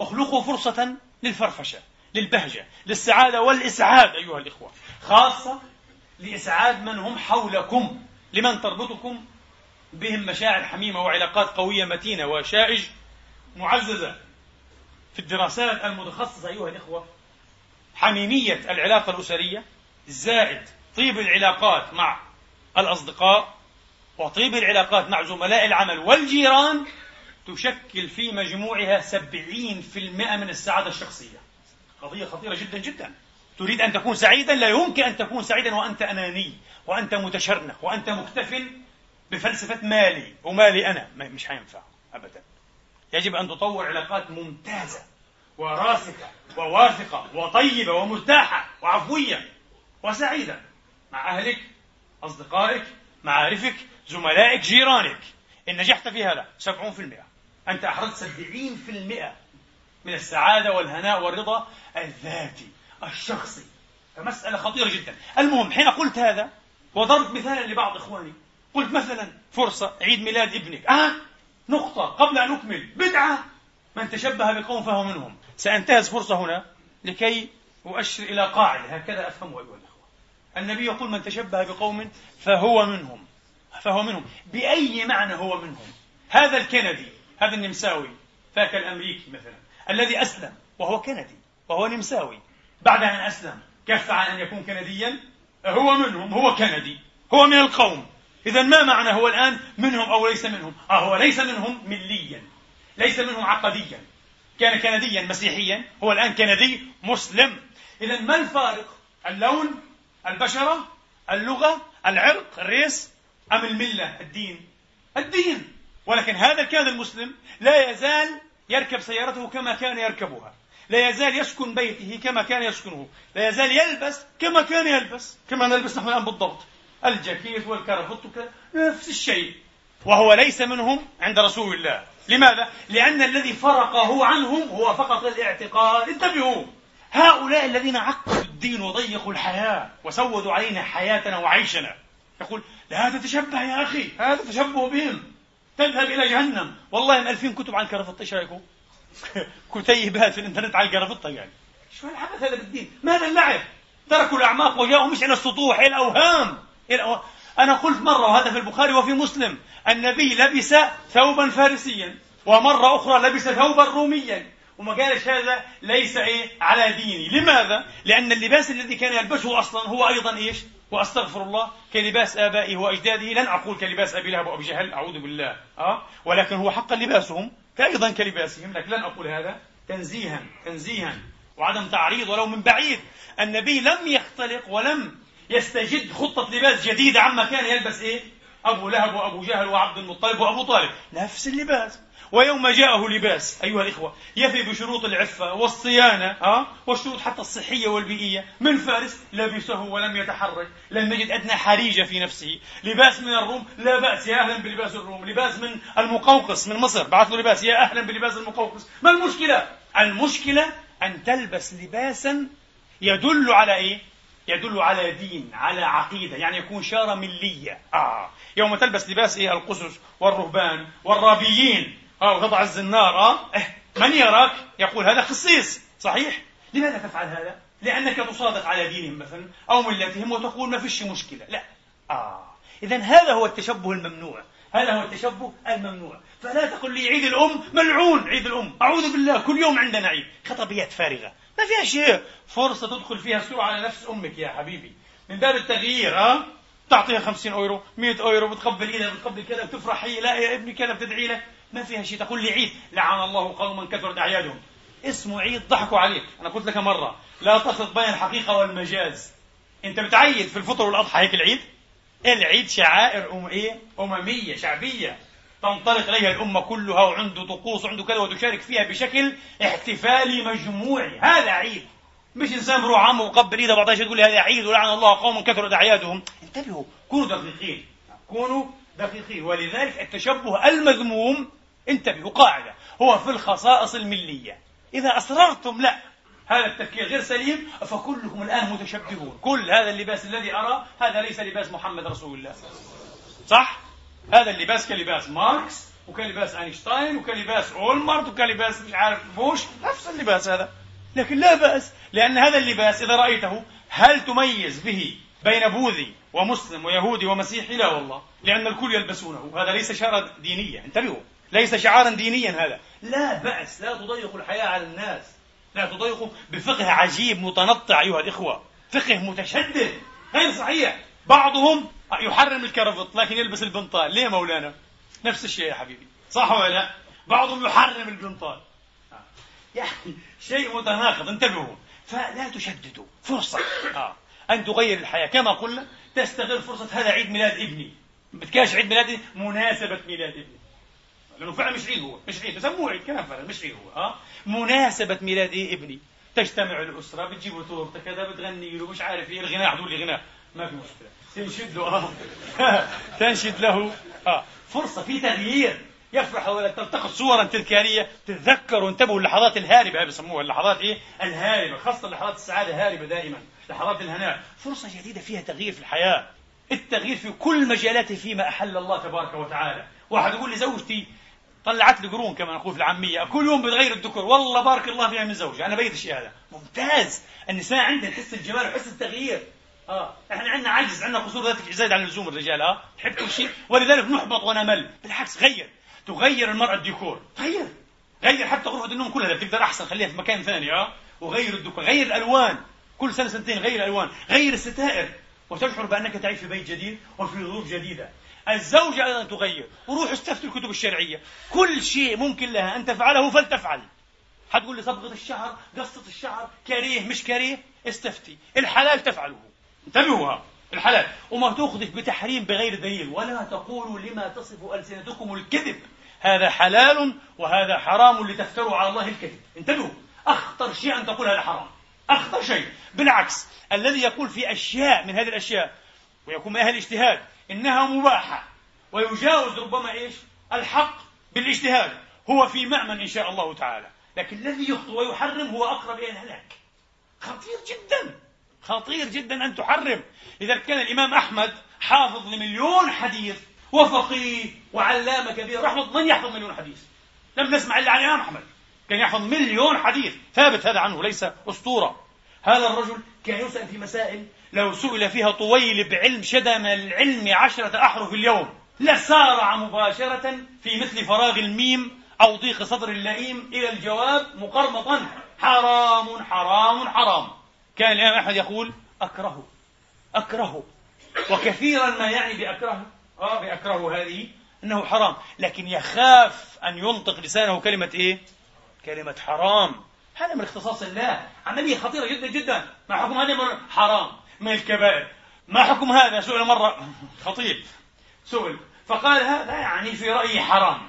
اخلقوا فرصة للفرفشة. للبهجة للسعادة والإسعاد أيها الإخوة. خاصة لإسعاد من هم حولكم لمن تربطكم بهم مشاعر حميمة وعلاقات قوية متينة وشائج معززة. في الدراسات المتخصصة أيها الإخوة حميمية العلاقة الأسرية زائد طيب العلاقات مع الأصدقاء وطيب العلاقات مع زملاء العمل والجيران تشكل في مجموعها سبعين في المئة من السعادة الشخصية. قضية خطيرة جدا جدا. تريد أن تكون سعيدا؟ لا يمكن أن تكون سعيدا وأنت أناني وأنت متشرنق وأنت مكتف بفلسفة مالي. ومالي أنا. مش حينفع أبدا. يجب أن تطور علاقات ممتازة وراسخة وواثقة وطيبة ومرتاحة وعفوية وسعيدة مع أهلك أصدقائك معارفك زملائك جيرانك. إن نجحت في هذا 70% أنت أحرزت 70% من السعادة والهناء والرضا الذاتي الشخصي. فمسألة خطيرة جدا. المهم حين قلت هذا وضربت مثالا لبعض إخواني قلت مثلا فرصة عيد ميلاد ابنك. آه نقطة قبل أن أكمل. بدعة! من تشبه بقوم فهو منهم. سأنتهز فرصة هنا لكي أؤشر إلى قاعدة. هكذا أفهمه أيها الأخوة. النبي يقول من تشبه بقوم فهو منهم. فهو منهم. بأي معنى هو منهم؟ هذا الكندي هذا النمساوي ذاك الأمريكي مثلا. الذي أسلم وهو كندي وهو نمساوي. بعد أن أسلم كف عن أن يكون كنديا؟ هو منهم هو كندي هو من القوم. إذا ما معنى هو الآن منهم أو ليس منهم؟ آه هو ليس منهم مليا ليس منهم عقديا. كان كنديا مسيحيا هو الآن كندي مسلم. إذا ما الفارق؟ اللون البشرة اللغة العرق الريس أم الملة الدين؟ الدين. ولكن هذا الكاد المسلم لا يزال يركب سيارته كما كان يركبها. لا يزال يسكن بيته كما كان يسكنه. لا يزال يلبس كما كان يلبس. كما نلبس نحن الآن بالضبط. الجاكيت والكرافت نفس الشيء. وهو ليس منهم عند رسول الله. لماذا؟ لأن الذي فرقه عنهم هو فقط الاعتقاد. انتبهوا. هؤلاء الذين عقدوا الدين وضيقوا الحياة وسودوا علينا حياتنا وعيشنا. يقول لا تتشبه يا أخي. هذا تشبه بهم. تذهب إلى جهنم والله ألفين كتب عن الكرافطة إيش رأيكم؟ كتيبات في الإنترنت عن الكرافطة يعني شو العبث هذا بالدين؟ ماذا اللعب؟ تركوا الأعماق وجاءوا مش إلى السطوح إلى الأوهام إلى أنا قلت مرة وهذا في البخاري وفي مسلم النبي لبس ثوبا فارسيا ومرة أخرى لبس ثوبا روميا وما قالش هذا ليس إيه على ديني لماذا؟ لأن اللباس الذي كان يلبسه أصلا هو أيضا إيش؟ وأستغفر الله كلباس ابائه واجداده لن أقول كلباس أبي لهب وأبي جهل أعوذ بالله أه؟ ولكن هو حقا لباسهم كايضا كلباسهم لكن لن أقول هذا تنزيها تنزيها وعدم تعريض ولو من بعيد النبي لم يختلق ولم يستجد خطة لباس جديدة عما كان يلبس إيه؟ أبو لهب وأبو جهل وعبد المطلب وأبو طالب نفس اللباس ويوم جاءه لباس أيها الإخوة يفي بشروط العفة والصيانة أه؟ والشروط حتى الصحية والبيئية. من فارس لبسه ولم يتحرك لم يجد أدنى حريجة في نفسه. لباس من الروم لا بأس يا أهلا بلباس الروم. لباس من المقوقس من مصر. بعث له لباس يا أهلا بلباس المقوقس. ما المشكلة؟ المشكلة أن تلبس لباسا يدل على إيه؟ يدل على دين على عقيدة يعني يكون شارة ملية. آه. يوم تلبس لباس إيه؟ القسس والرهبان والرابيين. آه وتضع الزنار آه؟ إيه من يراك؟ يقول هذا خصيص صحيح؟ لماذا تفعل هذا؟ لأنك تصادق على دينهم مثلا أو ملتهم وتقول ما فيش مشكلة. لا. آه. إذا هذا هو التشبه الممنوع. هذا هو التشبه الممنوع. فلا تقل لي عيد الأم ملعون عيد الأم. أعوذ بالله كل يوم عندنا عيد. خطبيات فارغة. ما فيها شيء. فرصة تدخل فيها سرعة على نفس أمك يا حبيبي. من باب التغيير ها تعطيها 50 أورو 100 أورو بتقبل إيدها بتقبل كذا بتفرح هي لا يا ابني كذا بتدعي لك ما فيها شيء تقول لي عيد. لعن الله قوما كثرت أعيادهم. اسمه عيد ضحكوا عليك أنا قلت لك مرة لا تخلط بين الحقيقة والمجاز. أنت بتعيد في الفطر والأضحى هيك العيد؟ العيد شعائر أم إيه؟ أممية شعبية. تنطلق إليها الأمة كلها وعنده طقوس وعنده كذا وتشارك فيها بشكل احتفالي مجموعي. هذا عيد. مش إنسان بروح عمه وقبل إيده بعضها تقول لي هذا عيد ولعن الله قوم كثرت أعيادهم. انتبهوا. كونوا دقيقين. كونوا دقيقين. ولذلك التشبه المذموم انتبهوا قاعدة هو في الخصائص الملية. إذا أصررتم لا. هذا التفكير غير سليم فكلكم الآن متشبهون. كل هذا اللباس الذي أرى هذا ليس لباس محمد رسول الله. صح؟ هذا اللباس كلباس ماركس وكلباس أينشتاين وكلباس أولمرت وكلباس مش عارف بوش. نفس اللباس هذا. لكن لا بأس لأن هذا اللباس إذا رأيته هل تميز به بين بوذي ومسلم ويهودي ومسيحي؟ لا والله لأن الكل يلبسونه. هذا ليس شعارا دينيا. انتبهوا ليس شعارا دينيا هذا. لا بأس لا تضيقوا الحياة على الناس. لا تضيقوا بفقه عجيب متنطع أيها الإخوة. فقه متشدد غير صحيح. بعضهم يحرم الكرفط لكن يلبس البنطال. ليه مولانا؟ نفس الشيء يا حبيبي. صح ولا لا؟ بعضهم يحرم البنطال. يعني شيء متناقض. انتبهوا. فلا تشددوا. فرصة. آه. أن تغير الحياة. كما قلنا تستغل فرصة هذا عيد ميلاد ابني. بتكاش عيد ميلاد مناسبة ميلاد ابني. لأنه فعلا مش عيد هو مش عيد بسموه عيد كلام فعلا مش عيد هو آه. مناسبة ميلاد ابني. تجتمع الأسرة بتجيبوا تورته كذا بتغني له مش عارف إيه الغناء حدول غناء. ما في مشكلة. تنشد له آه. تنشد له آه. فرصة في تغيير. يفرح الولد تلتقط صورا تذكارية تتذكروا انتبهوا اللحظات الهاربة بيسموها اللحظات إيه؟ الهاربة خاصة لحظات السعادة هاربة دائما. لحظات الهناء. فرصة جديدة فيها تغيير في الحياة. التغيير في كل مجالاته فيما أحل الله تبارك وتعالى. واحد يقول لي زوجتي طلعت لي قرون كما نقول في العامية. كل يوم بتغير الذكر والله بارك الله فيها من زوجي. أنا بيت الشيء هذا ممتاز. النساء عندها حس الجمال وحس التغيير. آه. إحنا عندنا عجز عندنا قصور ذات زايد عن اللزوم الرجال. آه. تحب كل شيء. ولذلك نحبط ونمل. بالعكس غير. تغير المرأة الديكور. غير. غير حتى غرفة النوم كلها بتقدر أحسن. خليها في مكان ثاني. أه. وغير الديكور. غير الألوان. كل سنة سنتين غير الألوان غير الستائر. وتشعر بأنك تعيش في بيت جديد وفي ظروف جديدة. الزوجة أيضا تغير. وروح استفتي الكتب الشرعية. كل شيء ممكن لها أن تفعله فلتفعل. حتقول لي صبغة الشعر قصة الشعر كريه مش كريه؟ استفتي. الحلال تفعله. انتبهوا الحلال. وما تأخذك بتحريم بغير دليل. ولا تقولوا لما تصف ألسنتكم الكذب. هذا حلال وهذا حرام لتفتروا على الله الكذب. انتبهوا. أخطر شيء أن تقول هذا حرام. أخطر شيء. بالعكس الذي يقول في أشياء من هذه الأشياء ويكون من أهل الاجتهاد إنها مباحة. ويجاوز ربما إيش؟ الحق بالاجتهاد. هو في مأمن إن شاء الله تعالى. لكن الذي يخطئ ويحرم هو أقرب إلى الهلاك. خطير جدا. خطير جدا أن تحرم. لذلك كان الإمام أحمد حافظ لمليون حديث وفقيه وعلامة كبير رحمة من يحفظ مليون حديث. لم نسمع إلا عن الإمام أحمد. كان يحفظ مليون حديث ثابت هذا عنه ليس أسطورة. هذا الرجل كان يسأل في مسائل لو سئل فيها طويل بعلم شدم العلم عشرة أحرف اليوم. لسارع مباشرة في مثل فراغ الميم أو ضيق صدر اللئيم إلى الجواب مقرمطا حرام حرام حرام. كان الإمام أحمد يقول أكره أكره. وكثيرا ما يعني بأكره آه بأكره هذه أنه حرام. لكن يخاف أن ينطق لسانه كلمة إيه؟ كلمة حرام. هذا من اختصاص الله. عملية خطيرة جدا جدا. ما حكم هذه مرة؟ حرام. من الكبائر. ما حكم هذا؟ سئل مرة. خطيب سئل. فقال هذا يعني في رأيي حرام.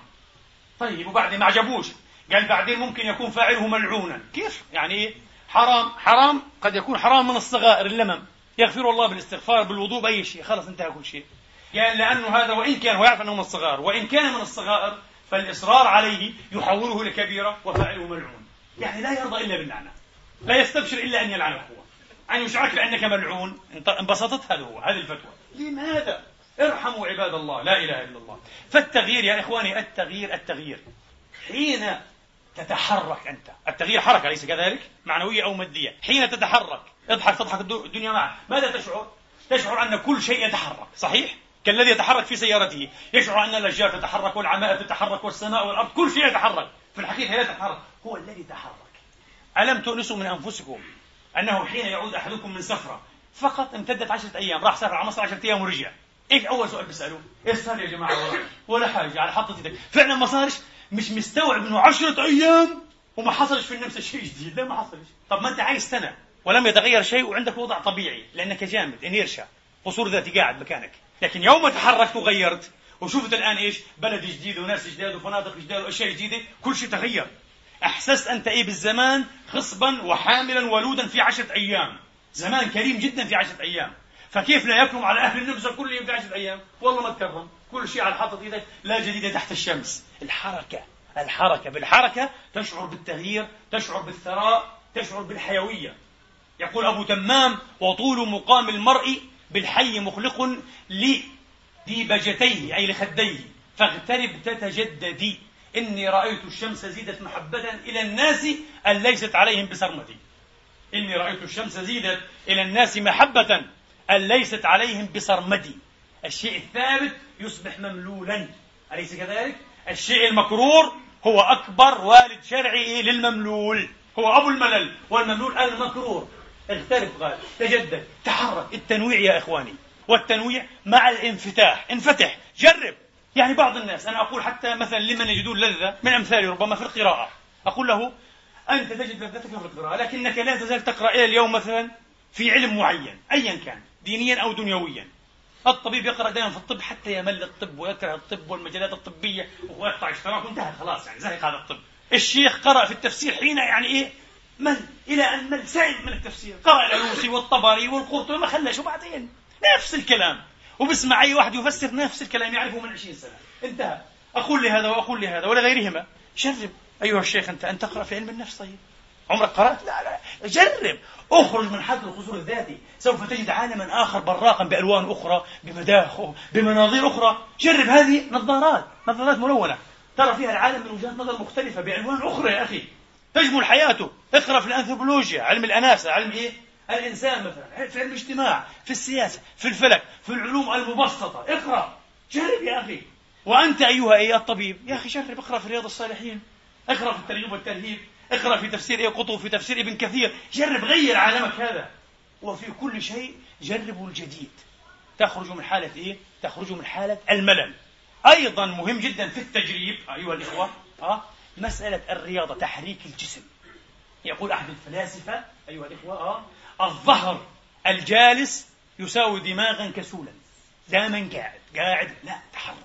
طيب وبعدين ما عجبوش. قال بعدين ممكن يكون فاعله ملعونا. كيف؟ يعني إيه؟ حرام. حرام قد يكون حرام من الصغائر اللمم. يغفر الله بالاستغفار بالوضوء بأي شيء. خلص انتهى كل شيء. يعني لأنه هذا وإن كان هو يعرف أنه من الصغار. وإن كان من الصغائر فالإصرار عليه يحوله لكبيرة وفاعله ملعون. يعني لا يرضى إلا باللعنة لا يستبشر إلا أن يلعنه هو أن يشعرك بأنك ملعون. انبسطت هذا هو هذه الفتوى. لماذا؟ ارحموا عباد الله. لا إله إلا الله. فالتغيير يا إخواني التغيير التغيير. حين تتحرك أنت. التغيير حركة أليس كذلك؟ معنوية أو مادية. حين تتحرك اضحك تضحك الدنيا معك. ماذا تشعر؟ تشعر أن كل شيء يتحرك. صحيح؟ كالذي يتحرك في سيارته. يشعر أن الأشجار تتحرك والعمائر تتحرك والسماء والأرض كل شيء يتحرك. في الحقيقة لا يتحرك هو الذي تحرك. ألم تؤنسوا من أنفسكم أنه حين يعود أحدكم من سفرة فقط امتدت عشرة أيام راح سافر على مصر عشرة أيام ورجع. إيش أول سؤال بيسألوه؟ إيش صار يا جماعة؟ ولا, حاجة على حطة يدك فعلا ما صارش؟ مش مستوعب إنه عشرة أيام وما حصلش في النمسا شيء جديد. لا ما حصلش. طب ما أنت عايز سنة ولم يتغير شيء وعندك وضع طبيعي لأنك جامد إنيرشا. قصور ذاتي قاعد مكانك. لكن يوم تحركت وغيرت وشفت الآن إيش؟ بلد جديد وناس جداد وفنادق جداد وأشياء جديدة كل شيء تغير. أحسست أنت إيه بالزمان؟ خصبا وحاملا ولودا في عشرة أيام. زمان كريم جدا في عشرة أيام. فكيف لا يكرم على أهل النبذة كل يوم في عشرة أيام؟ والله ما تكرم. كل شيء على حاطط إيدك لا جديد تحت الشمس. الحركة الحركة بالحركة تشعر بالتغيير تشعر بالثراء تشعر بالحيوية. يقول أبو تمام وطول مقام المرء بالحي مخلق لديبجتيه أي لخديه فاغترب تتجددي. إني رأيت الشمس زيدت محبة إلى الناس أن ليست عليهم بسرمدي إني رأيت الشمس زيدت إلى الناس محبة أن ليست عليهم بصرمدي الشيء الثابت يصبح مملولا. أليس كذلك؟ الشيء المكرور هو أكبر والد شرعي للمملول. هو أبو الملل والمملول المكرور اغترب قال تجدد. تحرك. التنويع يا إخواني. والتنويع مع الانفتاح. انفتح. جرب. يعني بعض الناس أنا أقول حتى مثلا لمن يجدون لذة من أمثالي ربما في القراءة. أقول له أنت تجد لذتك في القراءة لكنك لا تزال تقرأ إلى اليوم مثلا في علم معين أيا كان دينيا أو دنيويا. الطبيب يقرأ دائما في الطب حتى يمل الطب ويكره الطب والمجالات الطبية. ويقطع اشتراك وانتهى خلاص يعني زهق هذا الطب. الشيخ قرأ في التفسير حين يعني إيه؟ مل إلى أن مل سعد من التفسير؟ قرأ الألوسي والطبري والقرطبي ما خلاش وبعدين نفس الكلام. وبسمع أي واحد يفسر نفس الكلام يعرفه من 20 سنة. انتهى. أقول لهذا وأقول لهذا ولغيرهما جرب أيها الشيخ أنت أن تقرأ في علم النفس طيب. عمرك قرأت؟ لا لا. جرب. أخرج من حد القصور الذاتي. سوف تجد عالما آخر براقا بألوان أخرى بمداخ بمناظير أخرى. جرب هذه نظارات. نظارات ملونة. ترى فيها العالم من وجهات نظر مختلفة بعنوان أخرى يا أخي. تجمل حياته. اقرأ في الأنثروبولوجيا علم الأناسة علم إيه؟ الإنسان مثلا في علم الاجتماع في السياسة في الفلك في العلوم المبسطة. اقرأ. جرب يا أخي. وأنت أيها أي الطبيب يا أخي جرب اقرأ في رياض الصالحين. اقرأ في الترغيب والترهيب. اقرأ في تفسير إيه قطب في تفسير ابن كثير. جرب غير عالمك هذا. وفي كل شيء جربوا الجديد. تخرج من حالة إيه؟ تخرج من حالة الملل. أيضا مهم جدا في التجريب أيها الإخوة. أه؟ مسألة الرياضة تحريك الجسم. يقول أحد الفلاسفة أيها الإخوة أه؟ الظهر الجالس يساوي دماغا كسولا. دائما قاعد. قاعد؟ لا تحرك.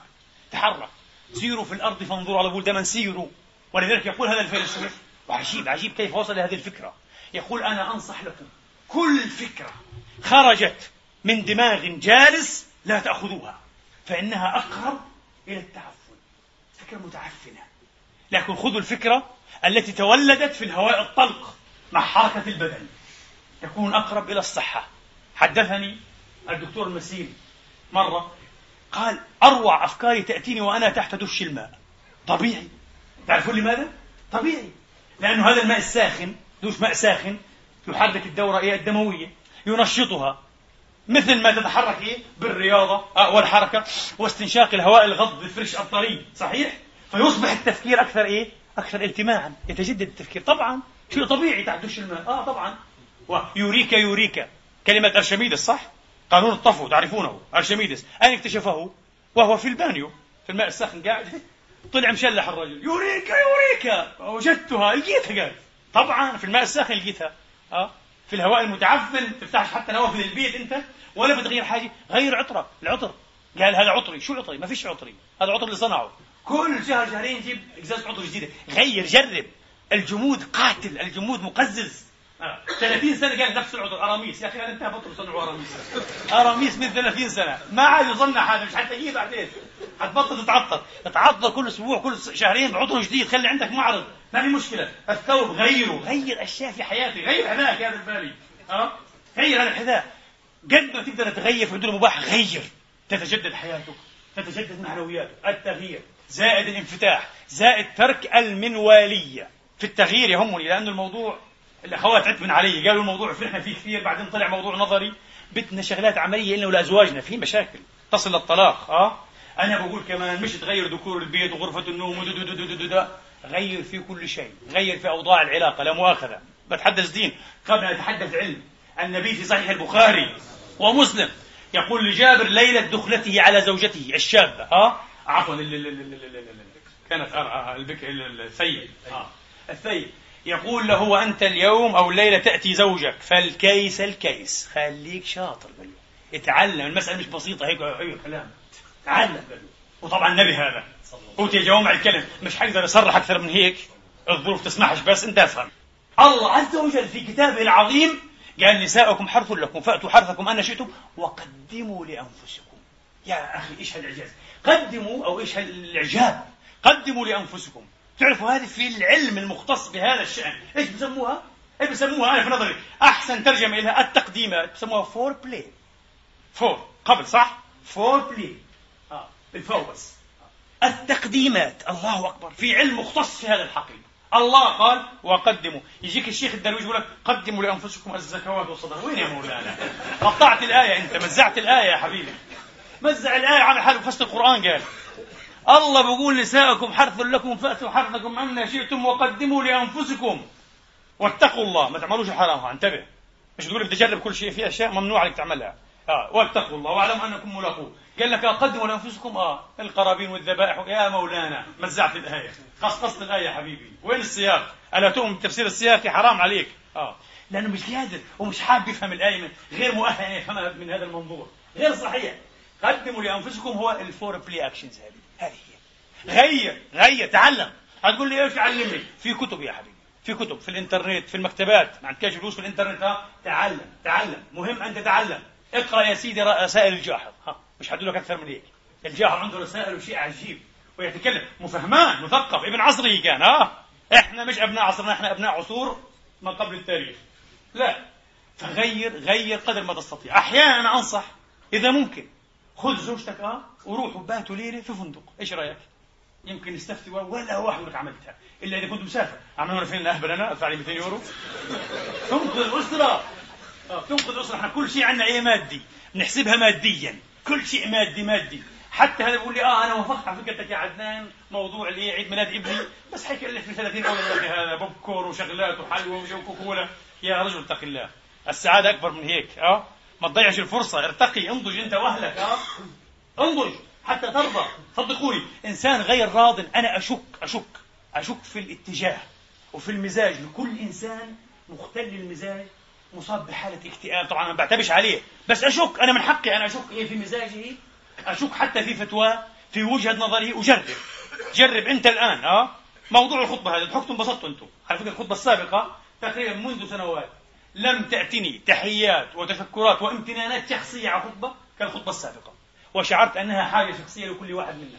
تحرك. سيروا في الأرض فانظروا على بلدان سيروا. ولذلك يقول هذا الفيلسوف وعجيب عجيب كيف وصل لهذه الفكرة. يقول أنا أنصح لكم كل فكرة خرجت من دماغ جالس لا تأخذوها فإنها أقرب إلى التعفن. فكرة متعفنة. لكن خذوا الفكرة التي تولدت في الهواء الطلق مع حركة البدن. تكون أقرب إلى الصحة. حدثني الدكتور المسيري مرة قال أروع أفكاري تأتيني وأنا تحت دش الماء. طبيعي. تعرفون لماذا؟ طبيعي. لأنه هذا الماء الساخن دوش ماء ساخن يحرك الدورة إيه؟ الدموية. ينشطها. مثل ما تتحرك إيه؟ بالرياضة آه، والحركة واستنشاق الهواء الغض الفرش الطري. صحيح؟ فيصبح التفكير أكثر إيه؟ أكثر التماعا يتجدد التفكير. طبعا شيء طبيعي تحت دش الماء. آه طبعا. ويوريكا يوريكا كلمة أرشميدس صح؟ قانون الطفو تعرفونه. أرشميدس. أين اكتشفه؟ وهو في البانيو في الماء الساخن. قاعد. طلع مشلح الرجل. يوريكا يوريكا وجدتها لقيتها قال طبعا في الماء الساخن لقيتها. آه في الهواء المتعفن. تفتحش حتى نوافذ البيت أنت. ولا بتغير حاجة. غير عطرك العطر. قال هذا عطري. شو عطري؟ ما فيش عطري. هذا عطر اللي صنعه. كل شهر شهرين جيب ازازه عطر جديدة. غير جرب. الجمود قاتل الجمود مقزز. 30 آه. سنة قال نفس العطر أراميس. يا أخي أنا انتهى بطل صنعوا أراميس. أراميس من 30 سنة. ما عاد يصنع هذا مش حتى يجي بعدين. حتبطل تتعطر تتعطر كل أسبوع كل شهرين بعطر جديد. خلي عندك معرض. ما في مشكلة. الثوب غيره. غير أشياء في حياتي. غير حذائك هذا البالي آه؟ غير هذا الحذاء. قد ما تقدر تغير في حدود المباح غير. تتجدد حياتك. تتجدد معنوياتك. التغيير. زائد الانفتاح زائد ترك المنوالية. في التغيير يهمني لأن الموضوع الأخوات عتبن علي قالوا الموضوع فرحنا فيه كثير بعدين طلع موضوع نظري. بدنا شغلات عملية إلنا ولأزواجنا في مشاكل. تصل للطلاق آه؟ أنا بقول كمان مش تغير ديكور البيت وغرفة النوم غير في كل شيء غير في أوضاع العلاقة لا مؤاخذة. بتحدث دين. قبل أن أتحدث علم النبي في صحيح البخاري ومسلم يقول لجابر ليلة دخلته على زوجته الشابة ها عفوا كانت البكر الثيب. الثيب. يقول له وأنت اليوم أو الليلة تأتي زوجك. فالكيس الكيس. خليك شاطر له اتعلم. المسألة مش بسيطة. هيك هيك كلام. تعلم له وطبعا النبي هذا. أوتي جوامع الكلم مش حقدر أصرح أكثر من هيك. الظروف تسمحش بس أنت أفهم. الله عز وجل في كتابه العظيم قال نساؤكم حرث لكم فأتوا حرثكم أنى شئتم وقدموا لأنفسكم. يا أخي إيش هالإعجاز؟ قدموا أو إيش هالإعجاب؟ قدموا لأنفسكم. تعرفوا هذه في العلم المختص بهذا الشأن. إيش بسموها؟ إيش بسموها؟ أنا في نظري أحسن ترجمة لها التقديمات بسموها foreplay fore. قبل صح؟ foreplay آه بال fore بس. التقديمات. الله أكبر. في علم مختص في هذا الحقيقة. الله قال وقدموا. يجيك الشيخ الدرويش يقول لك قدموا لأنفسكم الزكوات والصدقات. وين يا مولانا؟ قطعت الآية أنت مزعت الآية يا حبيبي. مزع الآية على حال فصل القرآن قال. الله بيقول نساءكم حرث لكم فأتوا حرثكم ان شئتم وقدموا لأنفسكم. واتقوا الله. ما تعملوش الحرام انتبه. مش تقول بدي اجرب كل شيء. في أشياء ممنوع عليك تعملها. آه واتقوا الله. واعلموا أنكم ملاقوه. قال لك قدموا لأنفسكم. آه القرابين والذبائح. يا مولانا مزعت الآية. قصقصت الآية حبيبي. وين السياق؟ ألا تؤمن بالتفسير السياقي حرام عليك. آه. لأنه مش قادر ومش حابب يفهم الآية غير مؤهل يفهمها من هذا المنظور غير صحيح. قدموا لأنفسكم هو ال foreplay actions هذه. هذه هي. غير غير تعلم. هتقول لي إيش علمني؟ في كتب يا حبيبي. في كتب في الإنترنت في المكتبات. ما عندكش فلوس في الإنترنت ها؟ تعلم تعلم. مهم أن تتعلم. اقرأ يا سيدي رسائل الجاحظ ها؟ مش حدوا لك أكثر من هيك. الجاحظ عنده رسائل وشيء عجيب. ويتكلم. مفهمان مثقف. ابن عصره كان ها؟ إحنا مش أبناء عصرنا إحنا أبناء عصور ما قبل التاريخ. لا. فغير غير قدر ما تستطيع. أحيانا أنا أنصح إذا ممكن. خذ زوجتك آه وروحوا باتوا ليله في فندق. إيش رأيك؟ يمكن نستفتي ولا واحد لك عملتها إلا إذا كنت مسافر. عملونا فين اهبل أنا؟ أدفع لي 200 يورو. تنقذ الاسره آه، تنقذ الاسره إحنا كل شيء عندنا إيه مادي؟ نحسبها ماديا. كل شيء مادي مادي. حتى هذا بيقول لي آه أنا وافقت على فكرتك يا عدنان. موضوع اللي عيد ميلاد ابني. بس في 30 اول هذا. بوب كور وشغلات وحلوى وكوكولا يا رجل اتق الله. السعادة أكبر من هيك آه؟ ما تضيعش الفرصة ارتقي انضج انت واهلك. آه انضج حتى ترضى. صدقوني إنسان غير راض أنا أشك أشك أشك في الاتجاه وفي المزاج. لكل إنسان مختل المزاج مصاب بحالة اكتئاب. طبعا ما بعتبش عليه. بس أشك أنا من حقي أنا أشك إيه في مزاجه. أشك حتى في فتواه في وجهة نظره أجرب جرب أنت الآن أه؟ موضوع الخطبة هذا ضحكتم انبسطتوا أنتم. على فكرة الخطبة السابقة تقريبا منذ سنوات. لم تأتني تحيات وتفكرات وامتنانات شخصية على الخطبة كالخطبة السابقة. وشعرت أنها حاجة شخصية لكل واحد منا.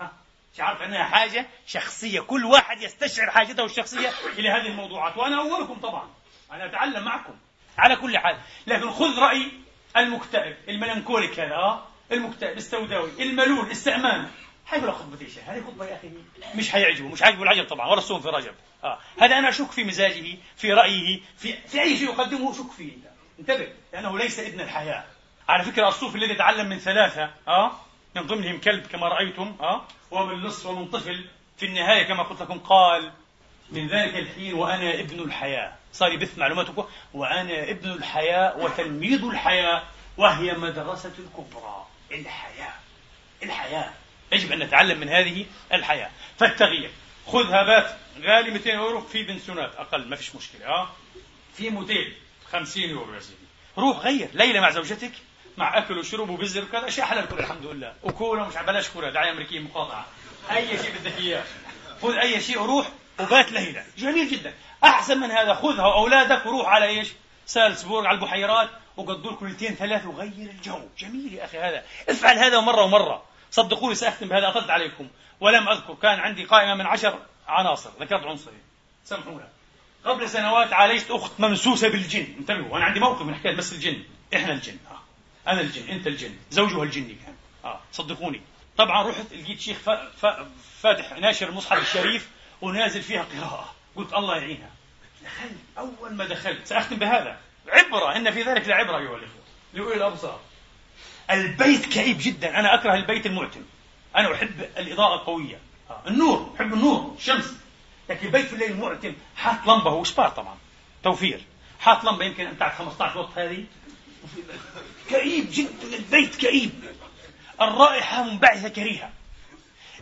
ها؟ شعرت أنها حاجة شخصية. كل واحد يستشعر حاجته الشخصية إلى هذه الموضوعات. وأنا أولكم طبعا. أنا أتعلم معكم. على كل حال. لكن خذ رأي المكتئب الملنكوليك هذا آه؟ المكتئب السوداوي الملول الاستعمان حيقول خطبة إيش هذه خطبة يا أخي مش حيعجبه مش حيعجبه العجب طبعا. ولا الصوم في رجب. آه. هذا أنا أشك في مزاجه في رأيه في, في أي شيء يقدمه شك فيه. انتبه لأنه ليس ابن الحياة. على فكرة الصوفي الذي يتعلم من ثلاثة آه من ضمنهم كلب كما رأيتم آه ومن لص ومن طفل في النهاية كما قلت لكم قال من ذلك الحين وأنا ابن الحياة. صار يبث معلوماتكم وأنا ابن الحياة وتلميذ الحياة وهي مدرسة الكبرى. الحياة. الحياة. يجب أن نتعلم من هذه الحياة. فالتغيير. خذها بات غالي 200 يورو في بنسيونات أقل ما فيش مشكلة. أه. في موتيل 50 يورو يا سيدي. روح غير. ليلة مع زوجتك مع أكل وشرب وبزر وكذا. أشياء حلال كل الحمد لله. وكولا مش بلاش كولا دعاية أمريكية مقاطعة. أي شيء بدك إياه. خذ أي شيء وروح وبات ليلة جميل جدا. أحسن من هذا خذها وأولادك وروح على إيش؟ سالسبورغ على البحيرات وقضوا لكم ليلتين ثلاث وغير الجو. جميل يا أخي هذا. افعل هذا مرة ومرة. صدقوني سأختم بهذا أطلت عليكم. ولم أذكر كان عندي قائمة من عشر عناصر ذكرت عنصرين. سامحونا قبل سنوات عالجت أخت ممسوسة بالجن. انتبهوا أنا عندي موقف من حكاية بس الجن. إحنا الجن آه. أنا الجن أنت الجن. زوجها الجني كان آه. صدقوني. طبعا رحت لقيت شيخ فاتح ناشر المصحف الشريف ونازل فيها قراءة. قلت الله يعينها. دخلت أول ما دخلت سأختم بهذا. عبرة إن في ذلك لعبرة أيها الإخوة. لأولي الأبصار. البيت كئيب جدا. أنا أكره البيت المعتم. أنا أحب الإضاءة القوية. النور أحب النور الشمس. لكن البيت في الليل معتم حاط لمبة. هو سبار طبعا. توفير. حاط لمبة يمكن تعد 15 وقت هذه. كئيب جدا. البيت كئيب. الرائحة منبعثة كريهة.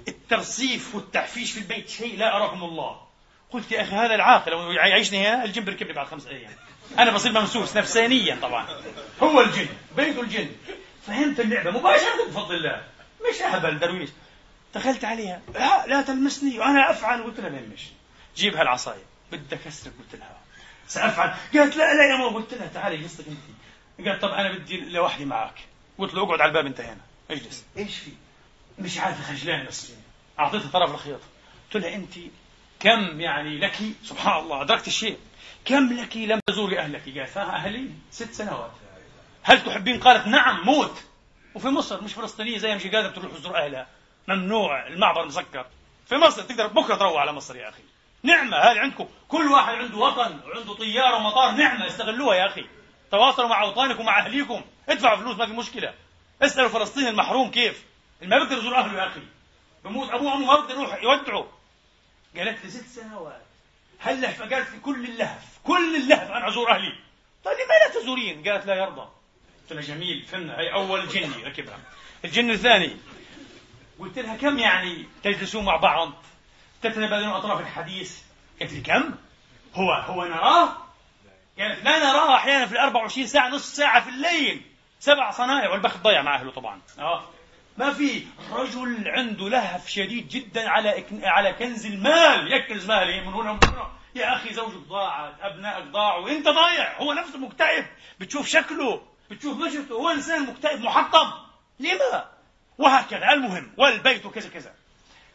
الترصيف والتحفيش في البيت شيء لا أراكم الله. قلت يا أخي هذا العاقل. لو يعيشني هنا الجن بركبني بعد خمس أيام. أنا بصير ممسوس نفسانيا طبعا. هو الجن. بيت الجن. فهمت اللعبة مباشرة بفضل الله. مش أهبل درويش دخلت عليها. لا لا تلمسني وأنا أفعل قلت لها مش جيب هالعصاية. بدك أسرق قلت لها. سأفعل. قالت لا لا يا ماما. قلت لها تعالي قصتك أنت. قالت طب أنا بدي لوحدي معك. قلت له اقعد على الباب أنت هنا اجلس. إيش في؟ مش عارف خجلان بس أعطيتها طرف الخيط قلت لها أنت كم يعني لك؟ سبحان الله أدركت الشيء. كم لك لم تزوري أهلك قالت أهلي ست سنوات. هل تحبين؟ قالت نعم موت. وفي مصر مش فلسطينية زي مش قادرة تروح تزور أهلها. ممنوع المعبر مسكر في مصر تقدر بكرة تروح على مصر يا أخي. نعمة هذه عندكم. كل واحد عنده وطن وعنده طيارة ومطار. نعمة استغلوها يا أخي. تواصلوا مع أوطانكم ومع أهليكم. ادفعوا فلوس ما في مشكلة. اسألوا فلسطين المحروم كيف. ما بيقدر يزور أهله يا أخي. بموت أبوه وأمه ما بيقدر يروح يودعوا قالت لي ست سنوات. هل فقالت لي كل اللهف كل اللهف أنا أزور أهلي. طيب لما لا تزورين؟ قالت لا يرضى. قلت لها جميل فهمنا هي أول جني ركبها. الجن الثاني. قلت لها كم يعني تجلسون مع بعض؟ تتبادلون أطراف الحديث. قالت لي كم؟ هو هو نراه؟ قالت لا نراه أحيانا في ال 24 ساعة نصف ساعة في الليل. سبع صنايع والبخت ضيع مع أهله طبعا. آه. ما في رجل عنده لهف شديد جدا على على كنز المال. يكنز ماله من هنا ومن هنا يا أخي زوجك ضاعت أبنائك ضاعوا أنت ضايع. هو نفسه مكتئب بتشوف شكله. بتشوف مشيته هو إنسان مكتئب محطم. لما وهكذا المهم والبيت كذا كذا.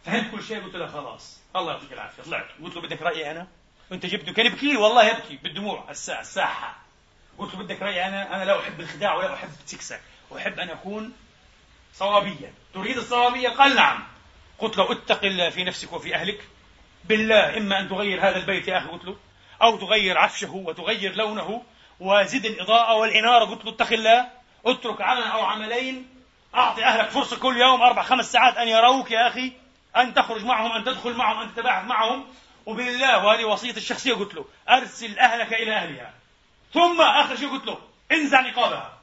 فهمت كل شيء؟ قلت له خلاص. الله يعطيك العافية. طلعت. قلت له بدك رأيي أنا؟ وانت جبته كان يبكي والله يبكي. بالدموع. الساعة الساحة. قلت له بدك رأيي أنا؟ أنا لا أحب الخداع ولا أحب التكسك. أحب أن أكون صوابيا. تريد الصوابية؟ قال نعم. قلت له اتق الله في نفسك وفي أهلك. بالله إما أن تغير هذا البيت يا أخي قلت له أو تغير عفشه وتغير لونه. وزد الإضاءة والإنارة قلت له اتق الله اترك عملا أو عملين أعطي أهلك فرصة كل يوم أربع خمس ساعات أن يروك يا أخي أن تخرج معهم أن تدخل معهم أن تتباحث معهم وبالله وهذه وصيتي الشخصية قلت له أرسل أهلك إلى أهلها ثم اخر شيء قلت له انزع نقابها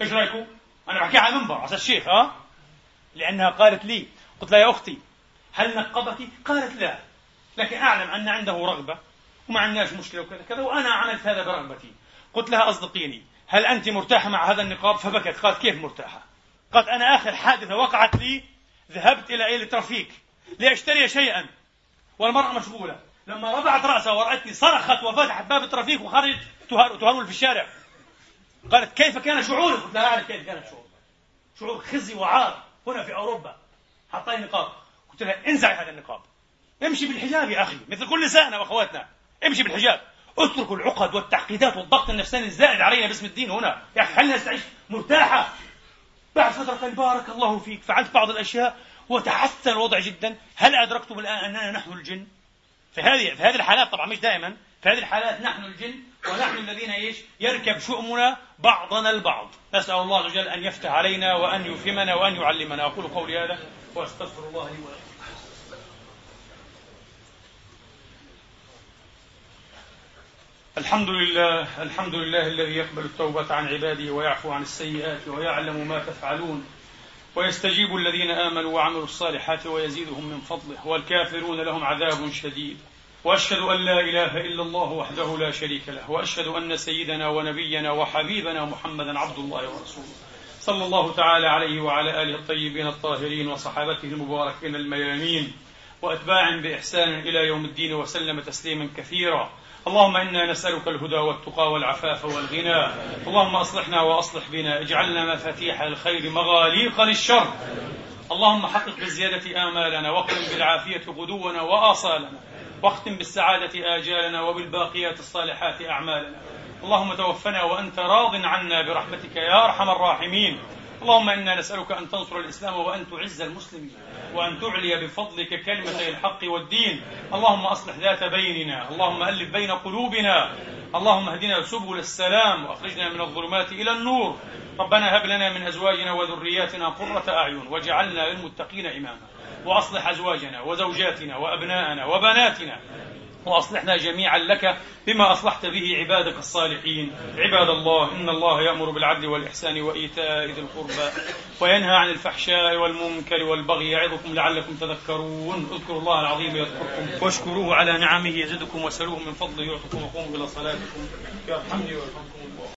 إيش رأيكم؟ أنا بحكيها على المنبر على الشيخ ها؟ لأنها قالت لي قلت لها يا أختي هل نقبك؟ قالت لا لكن أعلم أن عنده رغبة وما عندناش مشكلة وكذا كذا وأنا عملت هذا برغبتي قلت لها أصدقيني هل أنت مرتاحة مع هذا النقاب؟ فبكت قالت كيف مرتاحة؟ قالت أنا آخر حادثة وقعت لي ذهبت إلى الترافيك لأشتري شيئا والمرأة مشغولة. لما رفعت رأسها ورأتني صرخت وفتحت باب الترافيك وخرجت تهرول في الشارع. قالت كيف كان شعورك؟ قلت لا أعرف كيف كان شعور شعور خزي وعار هنا في أوروبا. حطيت نقاب قلت لها انزعي هذا النقاب. امشي بالحجاب يا أخي مثل كل نسائنا وأخواتنا. امشي بالحجاب. اتركوا العقد والتعقيدات والضغط النفساني الزائد علينا باسم الدين هنا. يا أخي خلينا نستعيش مرتاحة. بعد فترة قال بارك الله فيك فعلت بعض الأشياء وتحسن الوضع جدا. هل أدركتم الآن أننا نحن الجن؟ في هذه في هذه الحالات طبعا مش دائما. في هذه الحالات نحن الجن ونحن الذين إيش؟ يركب شؤمنا بعضنا البعض. نسأل الله عز وجل أن يفتح علينا وأن يفهمنا وأن يعلمنا. أقول قولي هذا وأستغفر الله لي ولكم. الحمد لله الحمد لله الذي يقبل التوبة عن عباده ويعفو عن السيئات ويعلم ما تفعلون ويستجيب الذين آمنوا وعملوا الصالحات ويزيدهم من فضله والكافرون لهم عذاب شديد. وأشهد أن لا إله إلا الله وحده لا شريك له وأشهد أن سيدنا ونبينا وحبيبنا محمدا عبد الله ورسوله. صلى الله تعالى عليه وعلى آله الطيبين الطاهرين وصحابته المباركين الميامين واتباع بإحسان إلى يوم الدين وسلم تسليما كثيرا. اللهم إنا نسألك الهدى والتقى والعفاف والغنى. اللهم أصلحنا وأصلح بنا. اجعلنا مفاتيح الخير مغاليق للشر. اللهم حقق بالزيادة آمالنا واقم بالعافية غدونا وآصالنا واختم بالسعادة آجالنا وبالباقيات الصالحات أعمالنا. اللهم توفنا وأنت راض عنا برحمتك يا أرحم الراحمين. اللهم إنا نسألك أن تنصر الإسلام وأن تعز المسلمين وأن تعلي بفضلك كلمتي الحق والدين. اللهم أصلح ذات بيننا. اللهم ألف بين قلوبنا. اللهم اهدنا سبل السلام وأخرجنا من الظلمات إلى النور. ربنا هب لنا من أزواجنا وذرياتنا قرة أعين واجعلنا للمتقين إماما. وأصلح أزواجنا وزوجاتنا وأبناءنا وبناتنا. وأصلحنا جميعا لك بما أصلحت به عبادك الصالحين. عباد الله إن الله يأمر بالعدل والإحسان وإيتاء ذي القربى وينهى عن الفحشاء والمنكر والبغي يعظكم لعلكم تذكرون. اذكروا الله العظيم يذكركم واشكروه على نعمه يزدكم وسلوه من فضله يعطكم وقوموا إلى صلاتكم. يرحمني ويرحمكم الله.